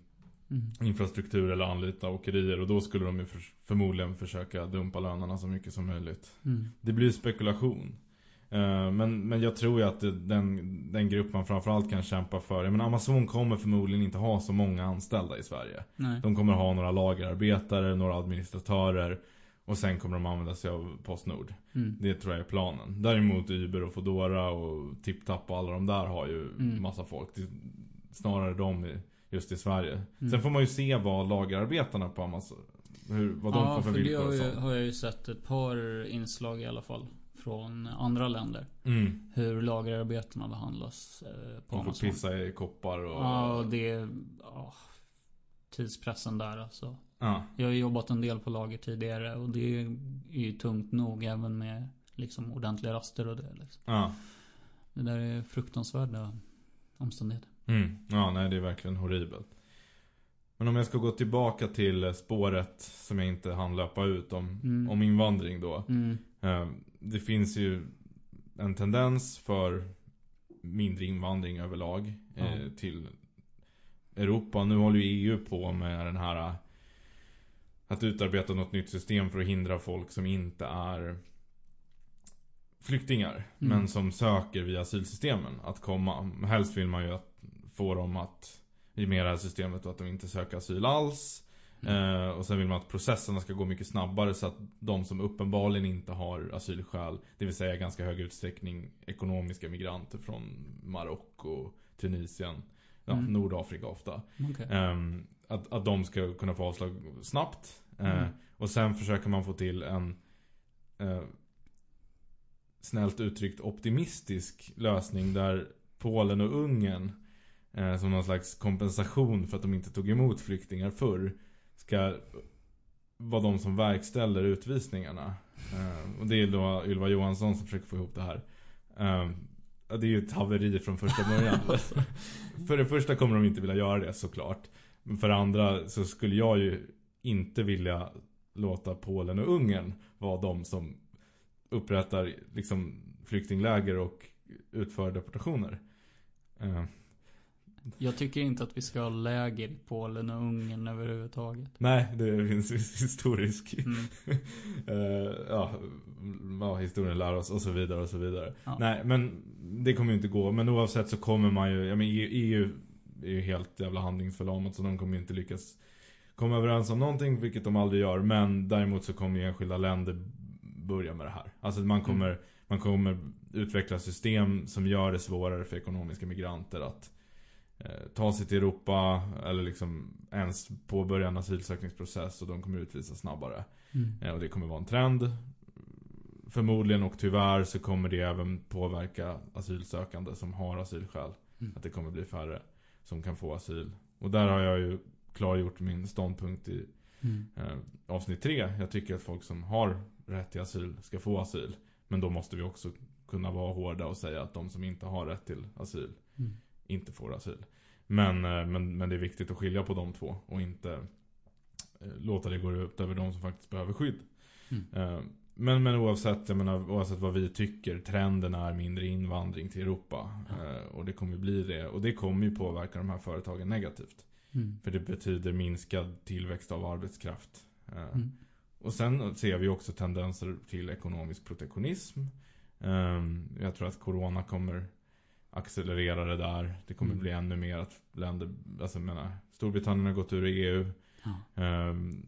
Mm. infrastruktur eller anlita åkerier. Och då skulle de ju för, förmodligen försöka dumpa lönerna så mycket som möjligt. Mm. Det blir spekulation. Eh, Men, men jag tror ju att det- den, den grupp man framförallt kan kämpa för. Menar Amazon kommer förmodligen inte ha så många anställda i Sverige. Nej. De kommer ha några lagerarbetare, några administratörer. Och sen kommer de använda sig av Postnord. Mm. Det tror jag är planen. Däremot Uber och Foodora och TipTap och alla de där har ju Mm. massa folk. Det snarare de i, just i Sverige. Mm. Sen får man ju se vad lagerarbetarna på Amazon, hur, vad de ja, får för för det villkor ju, sånt. har jag ju sett ett par inslag i alla fall. Från andra länder. Mm. Hur lagerarbetarna behandlas eh, på De får Amazon. pissa i koppar och... Ja, och det är ja, tidspressen där alltså. Ja. Jag har jobbat en del på lager tidigare och det är ju tungt nog även med liksom ordentliga raster och det. Liksom. Ja. Det där är fruktansvärda omständigheter. Mm. Ja, nej det är verkligen horribelt. Men om jag ska gå tillbaka till spåret som jag inte hann löpa ut om, Mm. om invandring då. Mm. Eh, Det finns ju en tendens för mindre invandring överlag eh, Ja. till Europa. Nu håller ju EU på med den här att utarbeta något nytt system för att hindra folk som inte är flyktingar. Mm. Men som söker via asylsystemen att komma. Helst vill man ju att få dem att i med det här systemet att de inte söker asyl alls. Eh, och sen vill man att processerna ska gå mycket snabbare så att de som uppenbarligen inte har asylskäl, det vill säga ganska hög utsträckning ekonomiska migranter från Marocko, Tunisien, ja, Mm. Nordafrika ofta. Okej. Ehm, att, att de ska kunna få avslag snabbt. Eh, Mm. Och sen försöker man få till en eh, snällt uttryckt optimistisk lösning där Polen och Ungern eh, som någon slags kompensation för att de inte tog emot flyktingar förr ska vara de som verkställer utvisningarna. Eh, och det är då Ylva Johansson som försöker få ihop det här. Eh, det är ju ett haveri från första början. för det första kommer de inte vilja göra det såklart. Men för det andra så skulle jag ju inte vilja låta Polen och Ungern vara de som upprättar liksom flyktingläger och utför deportationer. Jag tycker inte att vi ska ha läger i Polen och Ungern överhuvudtaget. nej, det finns historisk Mm. Eh, ja, ja, historien lär oss och så vidare och så vidare. Ja. Nej, men det kommer ju inte gå. Men oavsett så kommer man ju, ja men EU, EU är ju helt jävla handlingsförlamat så de kommer ju inte lyckas komma överens om någonting, vilket de aldrig gör. Men däremot så kommer ju enskilda länder börja med det här. Alltså man kommer, man kommer utveckla system som gör det svårare för ekonomiska migranter att ta sig till Europa eller liksom ens påbörja en asylsökningsprocess och de kommer utvisas snabbare. Mm. Eh, Och det kommer vara en trend. Förmodligen och tyvärr så kommer det även påverka asylsökande som har asylskäl. Mm. Att det kommer bli färre som kan få asyl. Och där har jag ju klargjort min ståndpunkt i Mm. eh, avsnitt tre. Jag tycker att folk som har rätt till asyl ska få asyl. Men då måste vi också kunna vara hårda och säga att de som inte har rätt till asyl Mm. Inte får asyl. Men, eh, men, men det är viktigt att skilja på de två och inte eh, låta det gå ut över de som faktiskt behöver skydd. Mm. Eh, Men, men oavsett, jag menar, oavsett vad vi tycker, trenden är mindre invandring till Europa. Eh, Och det kommer bli det. Och det kommer ju påverka de här företagen negativt. Mm. För det betyder minskad tillväxt av arbetskraft. Mm. Och sen ser vi också tendenser till ekonomisk protektionism. Jag tror att Corona kommer accelerera det där. Det kommer Mm. bli ännu mer att länder, alltså jag menar, Storbritannien har gått ur EU. Ja. Ehm,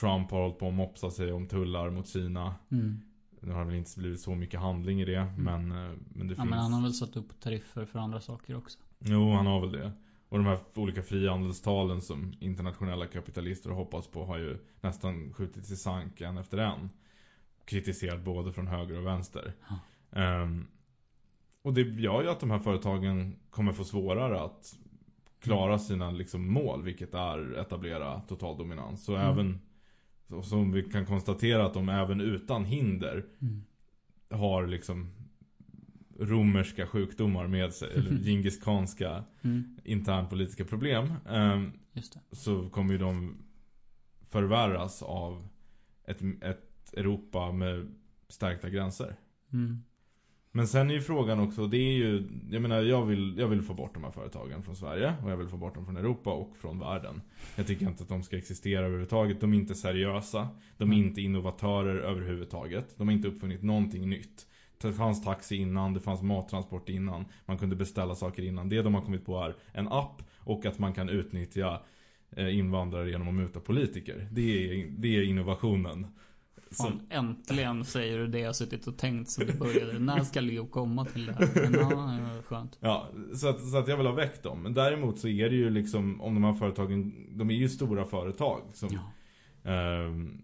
Trump har hållit på att mopsa sig om tullar mot Kina. Mm. Nu har det väl inte blivit så mycket handling i det. Men, eh, men det Ja, finns. men han har väl satt upp tariffer för andra saker också. Jo, han har väl det. Och de här olika frihandelstalen som internationella kapitalister har hoppats på har ju nästan skjutits i sank en efter en. kritiserad både från höger och vänster. Um, och det gör ju att de här företagen kommer få svårare att klara sina liksom, mål, vilket är etablera total dominans. Så Mm. även, som vi kan konstatera att de även utan hinder Mm. har liksom romerska sjukdomar med sig, eller Djingis khanska Mm. internpolitiska problem. Det. så kommer ju de förvärras av ett, ett Europa med stärkta gränser. Mm. Men sen är ju frågan också, det är ju, jag menar jag vill, jag vill få bort de här företagen från Sverige och jag vill få bort dem från Europa och från världen. Jag tycker inte att de ska existera överhuvudtaget. De är inte seriösa. De är Mm. inte innovatörer överhuvudtaget. De har inte uppfunnit någonting nytt. Det fanns taxi innan, det fanns mattransport innan. Man kunde beställa saker innan. Det de har kommit på är en app och att man kan utnyttja eh, invandrare genom att muta politiker. Det är, det är innovationen. Så, Fan, äntligen säger du det jag suttit och tänkt så det började. När ska Leo komma till det här? Men ja, skönt. Ja, så att, så att jag vill ha väckt dem. Men däremot så är det ju liksom, om de här företagen, de är ju stora företag som Ja. ehm,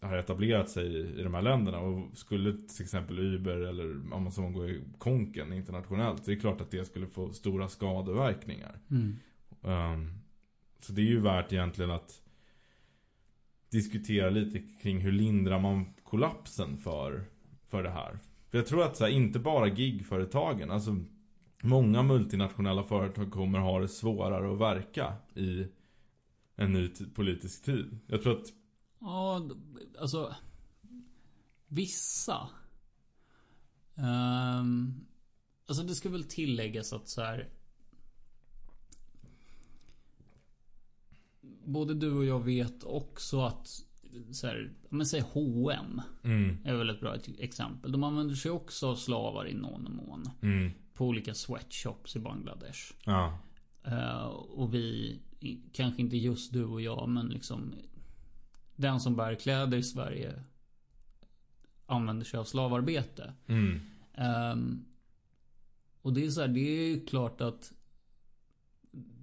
har etablerat sig i, i de här länderna. Och skulle till exempel Uber eller Amazon gå i konken internationellt, det är klart att det skulle få stora skadeverkningar. Mm. Ehm, så det är ju värt egentligen att diskutera lite kring hur lindrar man kollapsen för, för det här. För jag tror att så här, inte bara gigföretagen, alltså många multinationella företag kommer ha det svårare att verka i en ny politisk tid. Jag tror att, Ja, alltså. Vissa. Um, alltså det ska väl tilläggas att så här. Både du och jag vet också att så här, men säg H&M mm, är väl ett bra ex- exempel. De använder sig också av slavar i någon mån. mm, På olika sweatshops i Bangladesh. ja, Eh, och vi, kanske inte just du och jag, men liksom den som bär kläder i Sverige använder sig av slavarbete. mm, Ehm, och det är så här, det är ju klart att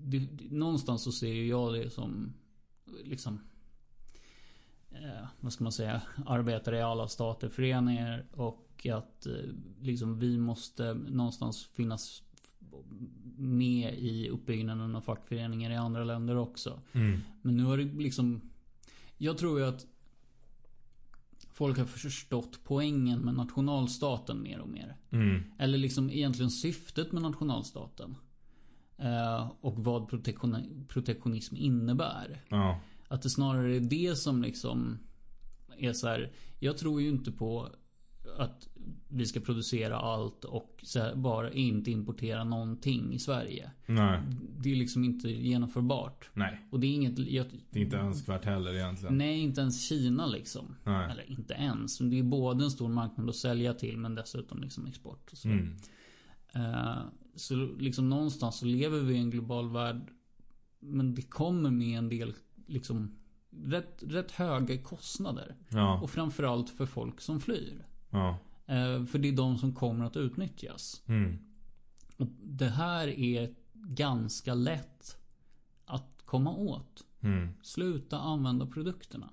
det, någonstans så ser ju jag det som liksom eh, vad ska man säga, arbetare i alla stater, föreningar och att eh, liksom vi måste någonstans finnas med i uppbyggnaden av fackföreningar i andra länder också. mm, Men nu har det liksom Jag tror ju att Folk har förstått poängen med nationalstaten mer och mer. mm, Eller liksom egentligen syftet med nationalstaten. Eh, och vad protektion- protektionism innebär. ja, Att det snarare är det som liksom är så här. Jag tror ju inte på att vi ska producera allt och bara inte importera någonting i Sverige. nej, Det är liksom inte genomförbart. nej. Och det är inget... Jag, Det är inte önskvärt heller egentligen. nej, inte ens Kina liksom. Nej. Eller inte ens. Det är både en stor marknad att sälja till men dessutom liksom export. Och så. Mm, Eh, så liksom någonstans så lever vi i en global värld. Men det kommer med en del liksom rätt, rätt höga kostnader. ja, Och framförallt för folk som flyr. ja, Eh, för det är de som kommer att utnyttjas. mm, Och det här är ganska lätt att komma åt. mm. Sluta använda produkterna.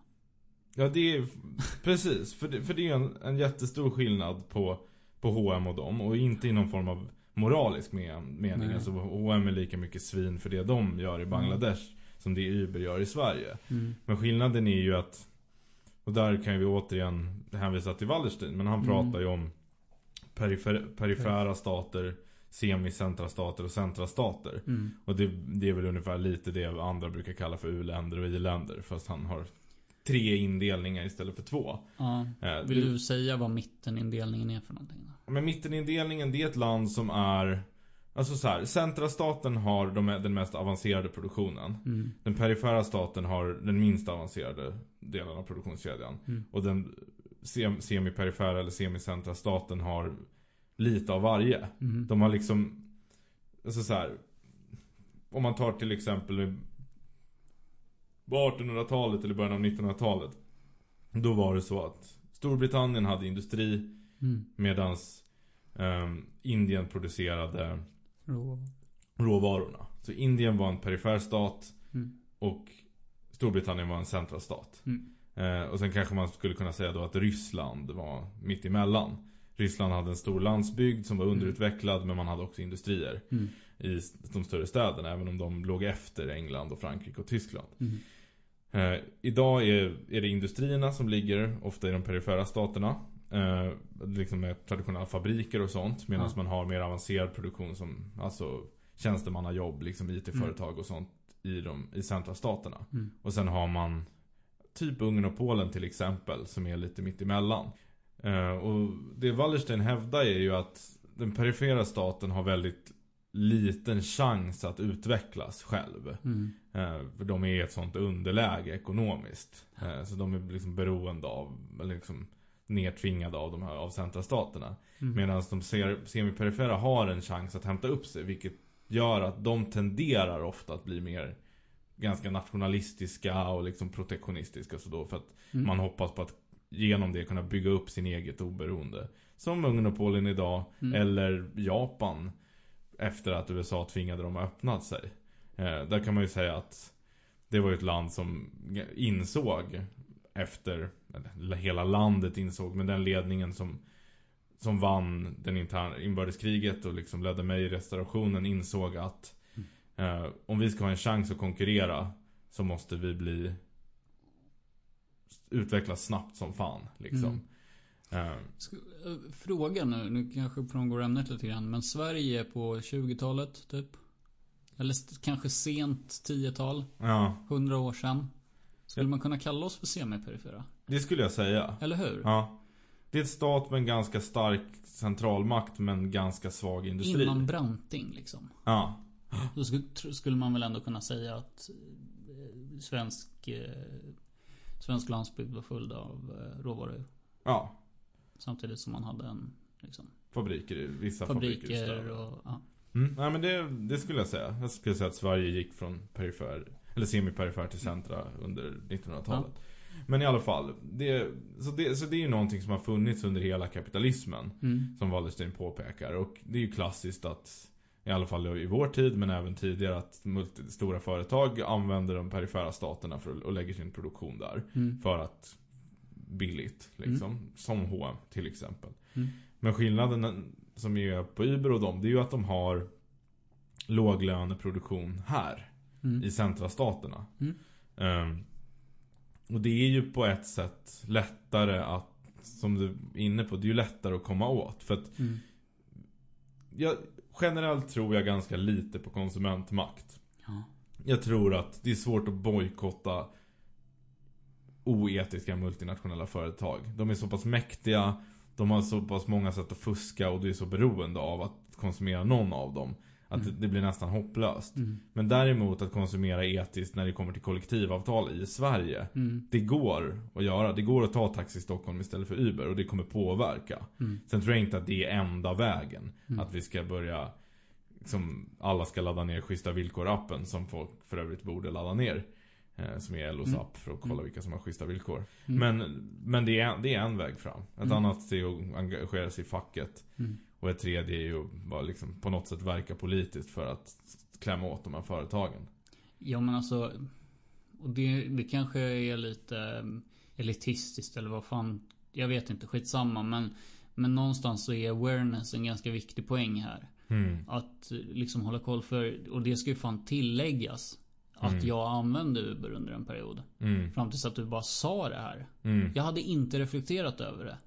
Ja det är precis, för det, för det är en, en jättestor skillnad på, på H&M och dem och inte i någon form av moralisk men, mening. Nej. Alltså H&M är lika mycket svin för det de gör i Bangladesh som det Uber gör i Sverige. Mm. Men skillnaden är ju att, och där kan vi återigen hänvisa till Wallerstein, men han Mm. pratar ju om perifer, perifera stater, semicentra stater och centra stater. Mm. Och det, det är väl ungefär lite det andra brukar kalla för u-länder och i-länder. Fast han har tre indelningar istället för två. Ja. Eh, Vill du säga vad mittenindelningen är för någonting? Då? Men mittenindelningen det är ett land som är Alltså så här, centra staten har de, den mest avancerade produktionen. Mm. Den perifera staten har den minst avancerade delen av produktionskedjan. Mm. Och den sem- semiperifera eller semicentra staten har lite av varje. Mm. De har liksom Alltså så här. Om man tar till exempel På 1800-talet eller början av 1900-talet Då var det så att Storbritannien hade industri Mm. Medans ehm, Indien producerade Rå. råvarorna Så Indien var en perifer stat Mm. Och Storbritannien var en central stat Mm. Eh, och sen kanske man skulle kunna säga då att Ryssland var mitt emellan. Ryssland hade en stor landsbygd som var underutvecklad men man hade också industrier Mm. i de större städerna. Även om de låg efter England och Frankrike och Tyskland. Mm. Eh, idag är, är det industrierna som ligger ofta i de perifera staterna. Eh, liksom med traditionella fabriker och sånt. Medan Ja. man har mer avancerad produktion som alltså tjänstemannajobb, liksom IT-företag och sånt i, de, i centralstaterna. Mm. Och sen har man typ Ungern och Polen till exempel som är lite mitt emellan. Eh, och det Wallerstein hävdar är ju att den perifera staten har väldigt liten chans att utvecklas själv. Mm. Eh, för de är i ett sånt underläge ekonomiskt. Eh, så de är liksom beroende av, eller liksom nedtvingade av de här av centralstaterna. Mm. Medan de ser, semiperifera har en chans att hämta upp sig. Vilket gör att de tenderar ofta att bli mer ganska nationalistiska och liksom protektionistiska. Så då för att Mm. man hoppas på att genom det kunna bygga upp sin eget oberoende. Som Ungern och Polen idag. Mm. Eller Japan. Efter att USA tvingade dem att öppna sig. Eh, där kan man ju säga att det var ju ett land som insåg efter, eller hela landet insåg, men den ledningen som som vann den interna inbördeskriget och liksom ledde mig i restaurationen insåg att eh, om vi ska ha en chans att konkurrera så måste vi bli utvecklas snabbt som fan liksom. Mm. Äh, Fråga nu, nu kanske frångår ämnet lite grann. Men Sverige på 20-talet typ? Eller kanske sent 10-tal? ja, 100 år sedan? Skulle man kunna kalla oss för semiperifera? det skulle jag säga. Eller hur? Ja. Det är ett stat med en ganska stark centralmakt men ganska svag industri. Innan Branting liksom. Ja. Då skulle, man väl ändå kunna säga att eh, svensk, eh, svensk landsbygd var full av råvaror. Ja. Samtidigt som man hade en liksom, Fabriker, vissa fabriker, och... Ja. Mm. Nej men det, det skulle jag säga. Jag skulle säga att Sverige gick från perifer, eller semiperifer till centra under 1900-talet. Men i alla fall. Det, så, det, så det är ju någonting som har funnits under hela kapitalismen. Mm. Som Wallerstein påpekar. Och det är ju klassiskt att i alla fall i vår tid men även tidigare att multi, stora företag använder de perifera staterna för att, och lägger sin produktion där. Mm. För att billigt liksom. Som H&M till exempel. Mm. Men skillnaden som är på Uber och dem det är ju att de har låglöneproduktion här. Mm. I centrastaterna. Mm. Ehm, och det är ju på ett sätt lättare att som du är inne på, det är ju lättare att komma åt. För att Mm. jag, generellt tror jag ganska lite på konsumentmakt. Ja. Jag tror att det är svårt att bojkotta oetiska multinationella företag. De är så pass mäktiga, de har så pass många sätt att fuska och du är så beroende av att konsumera någon av dem. Att Mm. det, blir nästan hopplöst. Mm. Men däremot att konsumera etiskt när det kommer till kollektivavtal i Sverige. Mm. Det går att göra. Det går att ta Taxi i Stockholm istället för Uber och det kommer påverka. Mm. Sen tror jag inte att det är enda vägen. Mm. Att vi ska börja som alla ska ladda ner schyssta villkor-appen som folk för övrigt borde ladda ner. Eh, som är LOs Mm. app för att kolla Mm. vilka som har schyssta villkor. Mm. Men, men det, är, det är en väg fram. Ett Mm. annat är att engagera sig i facket. Mm. Och ett tredje är ju att bara liksom på något sätt verka politiskt för att klämma åt de här företagen. Ja men alltså Och det, det kanske är lite eh, elitistiskt eller vad fan Jag vet inte, skitsamma men Men någonstans så är awareness en ganska viktig poäng här Mm. Att eh, liksom hålla koll för Och det ska ju fan tilläggas Att Mm. jag använde Uber under en period Mm. Fram tills att du bara sa det här Mm. Jag hade inte reflekterat över det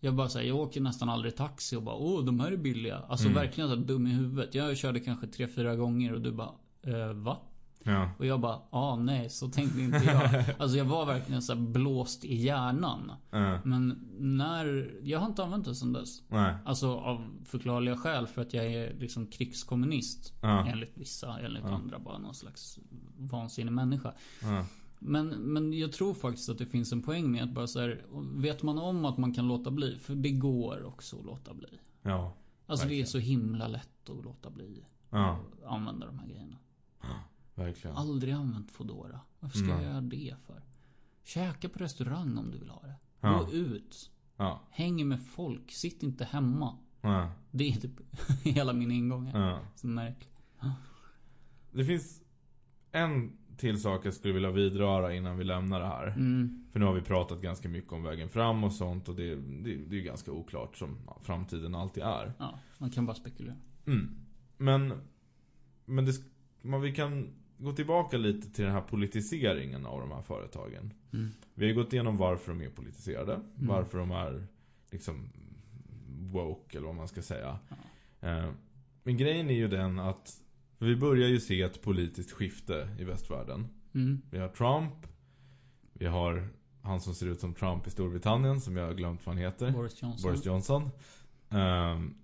Jag bara säger, jag åker nästan aldrig taxi och bara åh de här är billiga Alltså Mm. verkligen så dum i huvudet Jag körde kanske tre fyra gånger och du bara eh, va? Ja. Och jag bara, ah nej, så tänkte inte jag. Alltså jag var verkligen så blåst i hjärnan. Ja. Men när, jag har inte använt det sedan dess. Nej. Alltså av förklarliga skäl för att jag är liksom krigskommunist. Ja. Enligt vissa, enligt Ja. andra bara någon slags vansinnig människa. Ja. Men, men jag tror faktiskt att det finns en poäng med att bara så här, vet man om att man kan låta bli, för det går också att låta bli. Ja. Alltså det är Verkligen. så himla lätt att låta bli. Ja. att Använda de här grejerna. Verkligen. Aldrig använt Foodora. Varför ska Nej. jag göra det för? Käka på restaurang om du vill ha det. Ja. Gå ut. Ja. Häng med folk. Sitt inte hemma. Ja. Det är typ hela min ingång här. Ja. Så märkligt. Det finns en till sak jag skulle vilja vidröra innan vi lämnar det här. Mm. För nu har vi pratat ganska mycket om vägen fram och sånt och det, det, det är ju ganska oklart som framtiden alltid är. Ja, man kan bara spekulera. Mm. Men, men det, men vi kan gå tillbaka lite till den här politiseringen av de här företagen. Mm. Vi har ju gått igenom varför de är politiserade. Varför de är liksom woke eller vad man ska säga. Eh, Men grejen är ju den att vi börjar ju se ett politiskt skifte i västvärlden. Mm. Vi har Trump. Vi har han som ser ut som Trump i Storbritannien som jag har glömt vad han heter. Boris Johnson. Boris Johnson. Ehm,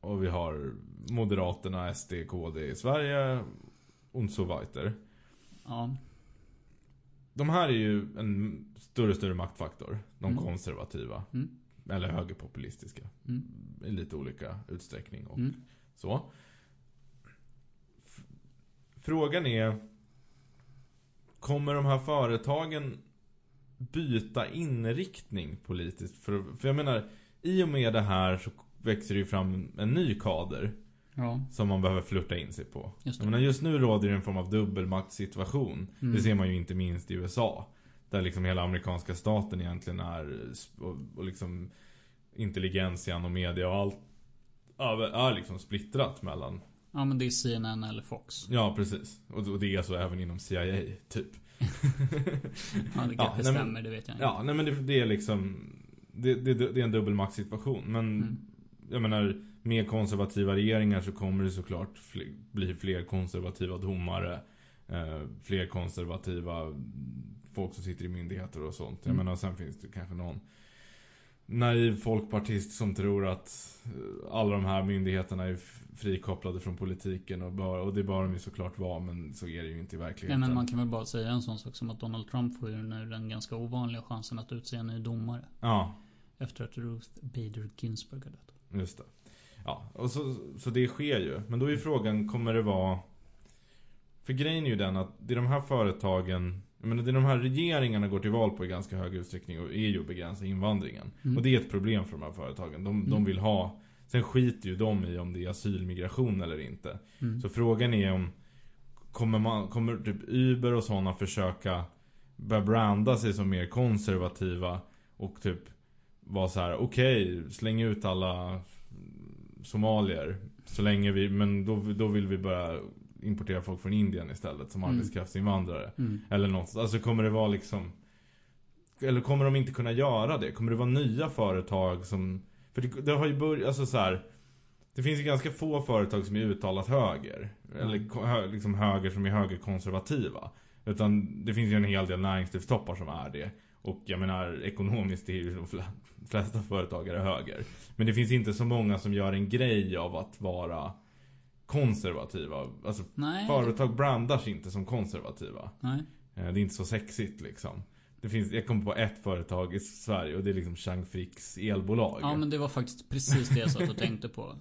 och vi har Moderaterna, SD, KD i Sverige. Och så weiter. Ja. De här är ju en större större maktfaktor. De Mm. konservativa. Mm. Eller högerpopulistiska. Mm. I lite olika utsträckning och Mm. så. F- Frågan är. Kommer de här företagen byta inriktning politiskt? För, för jag menar, i och med det här så växer det ju fram en ny kader. Ja, Som man behöver flirta in sig på. just det. menar, just nu råder det en form av dubbelmaktssituation. Mm. Det ser man ju inte minst i USA. Där liksom hela amerikanska staten egentligen är och, och liksom intelligentian och media och allt är liksom splittrat mellan Ja, men det är CNN eller Fox. Ja precis. Och, det är så även inom CIA typ. Ja, det Ja, kanske men- stämmer, det vet jag inte. Ja nej men det, det är liksom det, det, det är en dubbelmaktssituation. Men Mm. jag menar med konservativa regeringar så kommer det såklart bli fler konservativa domare. Eh, fler konservativa folk som sitter i myndigheter och sånt. Jag Mm. menar sen finns det kanske någon naiv folkpartist som tror att eh, alla de här myndigheterna är frikopplade från politiken och, bör, och det bör de ju såklart vara men så är det ju inte i verkligheten. men man kan väl bara säga en sån sak som att Donald Trump får ju nu den ganska ovanliga chansen att utse en ny domare. Ja, Efter att Ruth Bader Ginsburg har dött. just det. Ja, och så, så det sker ju. Men då är frågan, kommer det vara... För grejen är ju den att det är de här företagen, jag menar det de här regeringarna går till val på i ganska hög utsträckning och är ju att begränsa invandringen. Mm. Och det är ett problem för de här företagen. De, de Mm. vill ha, sen skiter ju de i om det är asylmigration eller inte. Mm. Så frågan är om Kommer, man, kommer typ Uber och sådana försöka Börja branda sig som mer konservativa Och typ Vara så här: okej, släng ut alla Somalier Så länge vi, men då, då vill vi börja Importera folk från Indien istället som Mm. arbetskraftsinvandrare Mm. Eller något, alltså kommer det vara liksom Eller kommer de inte kunna göra det? Kommer det vara nya företag som För det, det har ju börjat, alltså så här. Det finns ju ganska få företag som är uttalat höger. Eller ko- hö, liksom höger som är högerkonservativa. Utan det finns ju en hel del näringslivstoppar som är det. Och jag menar ekonomiskt är ju de fl- flesta företagare höger. Men det finns inte så många som gör en grej av att vara konservativa. Alltså Nej. företag brandar sig inte som konservativa. Nej. Eh, Det är inte så sexigt liksom. Det finns, jag kommer på ett företag i Sverige och det är liksom Chang Fricks elbolag. Ja men det var faktiskt precis det jag satt och tänkte på.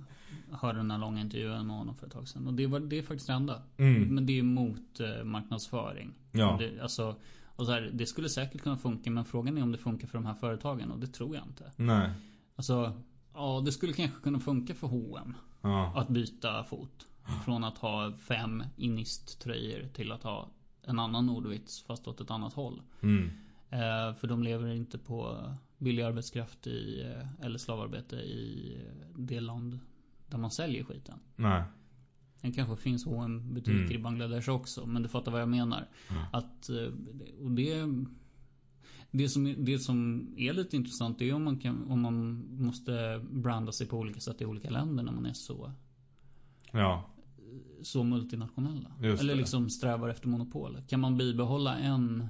Jag hörde den här långa intervjun med honom för ett tag sedan. Och det, var, det är faktiskt det enda. Mm. Men det är emot eh, marknadsföring. Ja. Det, alltså, och så här, det skulle säkert kunna funka men frågan är om det funkar för de här företagen och det tror jag inte. Nej. Alltså, ja det skulle kanske kunna funka för H&M Ja. Att byta fot. Från att ha fem Inist-tröjor till att ha en annan Nordvits fast åt ett annat håll. Mm. Eh, för de lever inte på billig arbetskraft i, eh, eller slavarbete i eh, det land där man säljer skiten. Nej. Det kanske finns hm butiker Mm. i Bangladesh också, men du fattar vad jag menar. Mm. Att, eh, och det, det, som, det som är lite intressant är om man, kan, om man måste branda sig på olika sätt i olika länder när man är så, Ja. så multinationella. Just Eller det. liksom strävar efter monopol. Kan man bibehålla en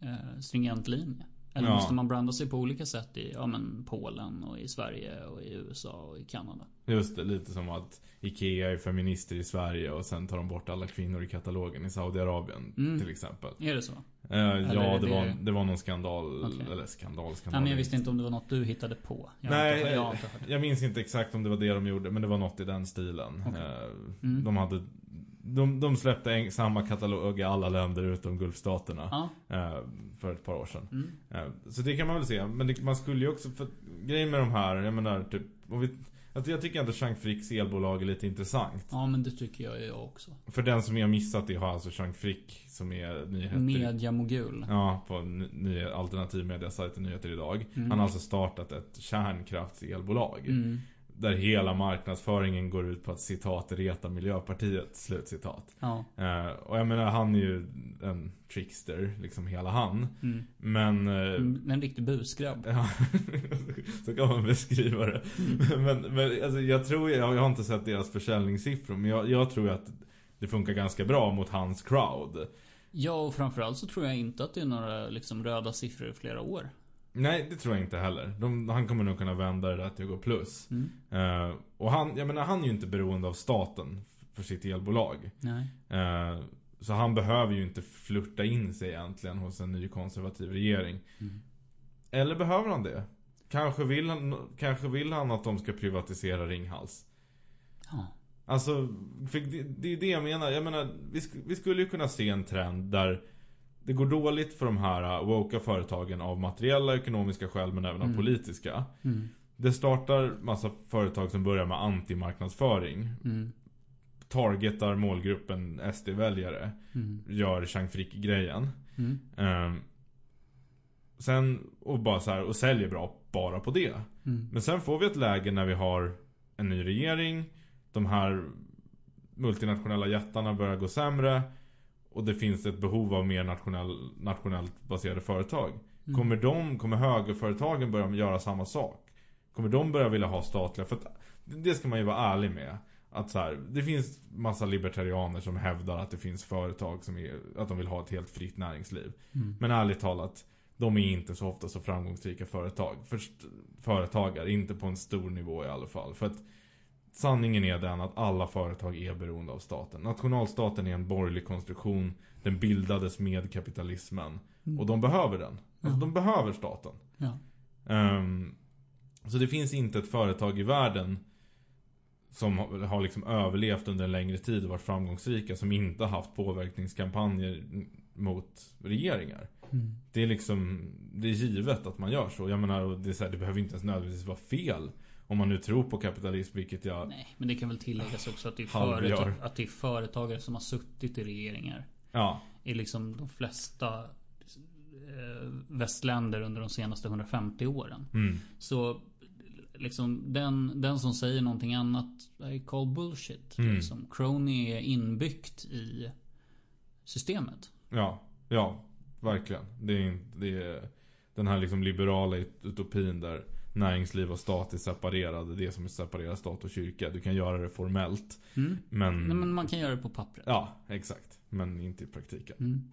eh, stringent linje? Eller Ja. måste man branda sig på olika sätt i ja, men Polen och i Sverige och i USA och i Kanada? Just det, lite som att Ikea är feminister i Sverige och sen tar de bort alla kvinnor i katalogen i Saudiarabien Mm. till exempel. Är det så? Eh, ja, det, det- var, det var någon skandal, Okej. eller skandal, skandal. Nej men jag visste inte om det var något du hittade på. Jag Nej, inte, jag det. Jag minns inte exakt om det var det de gjorde, men det var något i den stilen. Okej. Eh, Mm. De hade de, de släppte en, samma katalog i alla länder utom Gulfstaterna. Ja. eh, För ett par år sedan. Mm. Eh, Så det kan man väl se. Men det, man skulle ju också, för grejen med de här, jag menar typ, vi, Alltså jag tycker ändå Chang Fricks elbolag är lite intressant. Ja, men det tycker jag jag också. För den som har missat det har alltså Chang Frick som är nyheter. Mediamogul. Ja, på ny, alternativmediasajten Nyheter Idag. Mm. Han har alltså startat ett kärnkraftselbolag. Mm. Där hela marknadsföringen går ut på att citat reta Miljöpartiet. Slutcitat. Ja. Eh, och jag menar han är ju en trickster, liksom hela han. Mm. Men... Eh, Mm, En riktig busgrabb. Ja, så kan man beskriva det. Mm. Men, men alltså, jag tror, jag, jag har inte sett deras försäljningssiffror, men jag, jag tror att det funkar ganska bra mot hans crowd. Ja, och framförallt så tror jag inte att det är några liksom röda siffror i flera år. Nej, det tror jag inte heller. De, han kommer nog kunna vända det där till att gå plus. Mm. Eh, och han, jag menar, han är ju inte beroende av staten för sitt elbolag. Eh, så han behöver ju inte flirta in sig egentligen hos en ny konservativ regering. Mm. Eller behöver han det? Kanske vill han, kanske vill han att de ska privatisera Ringhals. Ja. Alltså, det, det är det jag menar. Jag menar, vi, vi skulle ju kunna se en trend där det går dåligt för de här uh, woka företagen av materiella och ekonomiska skäl men även av Mm. politiska. Mm. Det startar massa företag som börjar med antimarknadsföring. Mm. Targetar målgruppen SD-väljare. Mm. Gör Chang Frick-grejen. Ehm, sen, och bara så här, och säljer bra bara på det. Mm. Men sen får vi ett läge när vi har en ny regering. De här multinationella jättarna börjar gå sämre. Och det finns ett behov av mer nationell, nationellt baserade företag. Mm. Kommer de, kommer högerföretagen börja göra samma sak? Kommer de börja vilja ha statliga? För att, det ska man ju vara ärlig med. Att så här, det finns massa libertarianer som hävdar att det finns företag som är, att de vill ha ett helt fritt näringsliv. Mm. Men ärligt talat, de är inte så ofta så framgångsrika företag. Först, företagare, inte på en stor nivå i alla fall. För att sanningen är den att alla företag är beroende av staten. Nationalstaten är en borgerlig konstruktion. Den bildades med kapitalismen. Mm. Och de behöver den. Alltså, Ja. de behöver staten. Ja. Ehm, så det finns inte ett företag i världen som har, liksom överlevt under en längre tid och varit framgångsrika som inte har haft påverkningskampanjer mot regeringar. Mm. Det är liksom, det är givet att man gör så. Jag menar, det, så här, det behöver inte ens nödvändigtvis vara fel. Om man nu tror på kapitalism, vilket jag... Nej, men det kan väl tilläggas också att det, är företag, att det är företagare som har suttit i regeringar. Ja. I liksom de flesta eh, västländer under de senaste 150 åren. Mm. Så liksom den, den som säger någonting annat är call bullshit. Mm. Liksom. Crony är inbyggt i systemet. Ja. Ja. Verkligen. Det är, inte- det är den här liksom liberala utopin där näringsliv och stat är separerade. Det är som att separera stat och kyrka. Du kan göra det formellt. Mm. Men... Nej, men man kan göra det på pappret. Ja, exakt. Men inte i praktiken. Mm.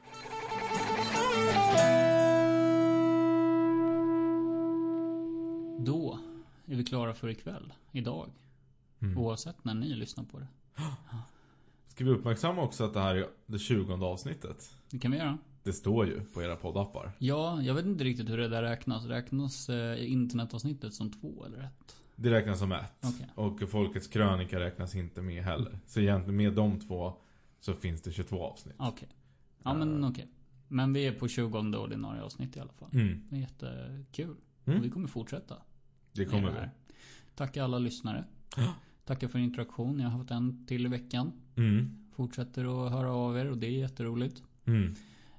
Då är vi klara för ikväll. Idag. Mm. Oavsett när ni lyssnar på det. Ska vi uppmärksamma också att det här är det 20 avsnittet? Det kan vi göra. Det står ju på era poddappar. Ja, jag vet inte riktigt hur det där räknas. Räknas eh, internetavsnittet som två eller ett? Det räknas som ett. Okej. Och Folkets krönika räknas inte med heller. Så egentligen med de två så finns det 22 avsnitt. Okej. Ja men okej. Men vi är på 20 ordinarie avsnitt i alla fall. Mm. Det är jättekul. Mm. Och vi kommer fortsätta. Det kommer med vi. Tacka alla lyssnare. Tacka för interaktion. Jag har haft en till i veckan. Mm. Fortsätter att höra av er och det är jätteroligt. Mm.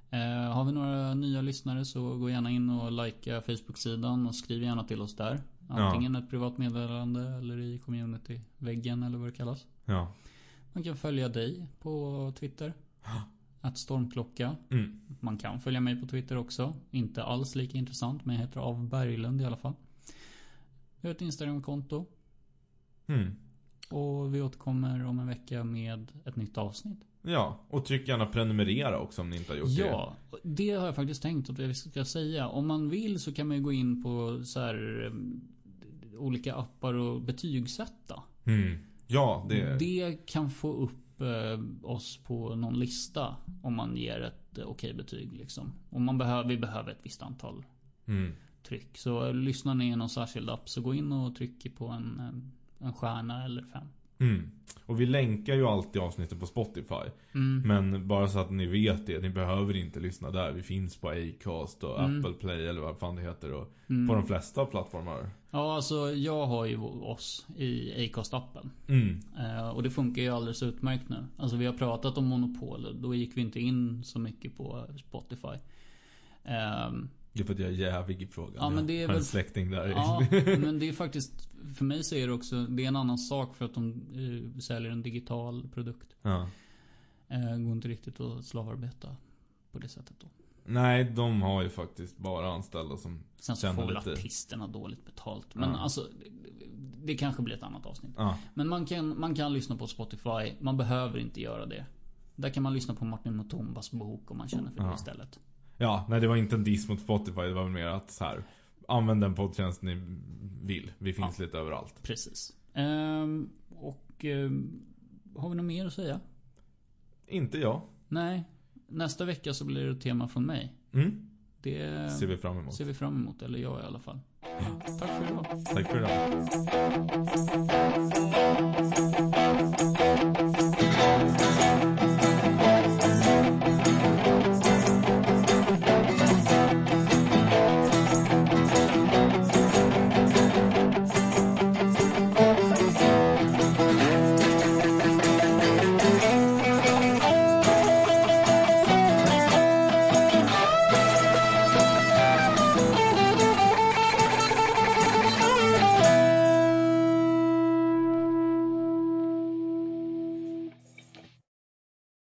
Eh, har vi några nya lyssnare så gå gärna in och likea Facebook-sidan och skriv gärna till oss där. Antingen ett privat meddelande eller i community-väggen eller vad det kallas. Ja. Man kan följa dig på Twitter. Att stormklocka. Mm. Man kan följa mig på Twitter också. Inte alls lika intressant men jag heter Av Berglund i alla fall. Vi har ett Instagram-konto. Mm. Och vi återkommer om en vecka med ett nytt avsnitt. Ja, och tryck gärna prenumerera också om ni inte har gjort det. Ja, det har jag faktiskt tänkt att vi ska säga. Om man vill så kan man ju gå in på så här eh, olika appar och betygsätta. Mm. Ja, det... Det kan få upp eh, oss på någon lista om man ger ett eh, okej betyg liksom. Om man behöver, vi behöver ett visst antal Mm. tryck. Så lyssnar ni i någon särskild app så gå in och tryck på en, en stjärna eller fem. Mm. Och vi länkar ju alltid avsnitten på Spotify. Mm. Men bara så att ni vet det, ni behöver inte lyssna där. Vi finns på Acast och Mm. Apple Play eller vad fan det heter. Och Mm. På de flesta plattformar. Ja, alltså jag har ju oss i Acast-appen. Mm. Eh, och det funkar ju alldeles utmärkt nu. Alltså vi har pratat om monopol. Då gick vi inte in så mycket på Spotify. Ehm, Det är för att jag är jävig i frågan. Ja, men det är jag har väl- en släkting där. ja, men det är faktiskt... För mig så är det också... Det är en annan sak för att de eh, säljer en digital produkt. ja. Eh, går inte riktigt att slavarbeta på det sättet då. Nej, de har ju faktiskt bara anställda som... Sen så får väl artisterna dåligt betalt. Men Ja. alltså... Det, det kanske blir ett annat avsnitt. Ja. Men man kan, man kan lyssna på Spotify. Man behöver inte göra det. Där kan man lyssna på Martin Mutumbas bok om man känner för det Ja. istället. Ja, nej det var inte en diss mot Spotify. Det var mer att så här. Använd den poddtjänst ni vill. Vi finns lite överallt. Precis. Ehm, och... ehm, har vi något mer att säga? Inte jag. Nej. Nästa vecka så blir det ett tema från mig. Mm. Det Ser vi fram emot. ser vi fram emot. Eller jag i alla fall. Tack för idag. Tack för idag.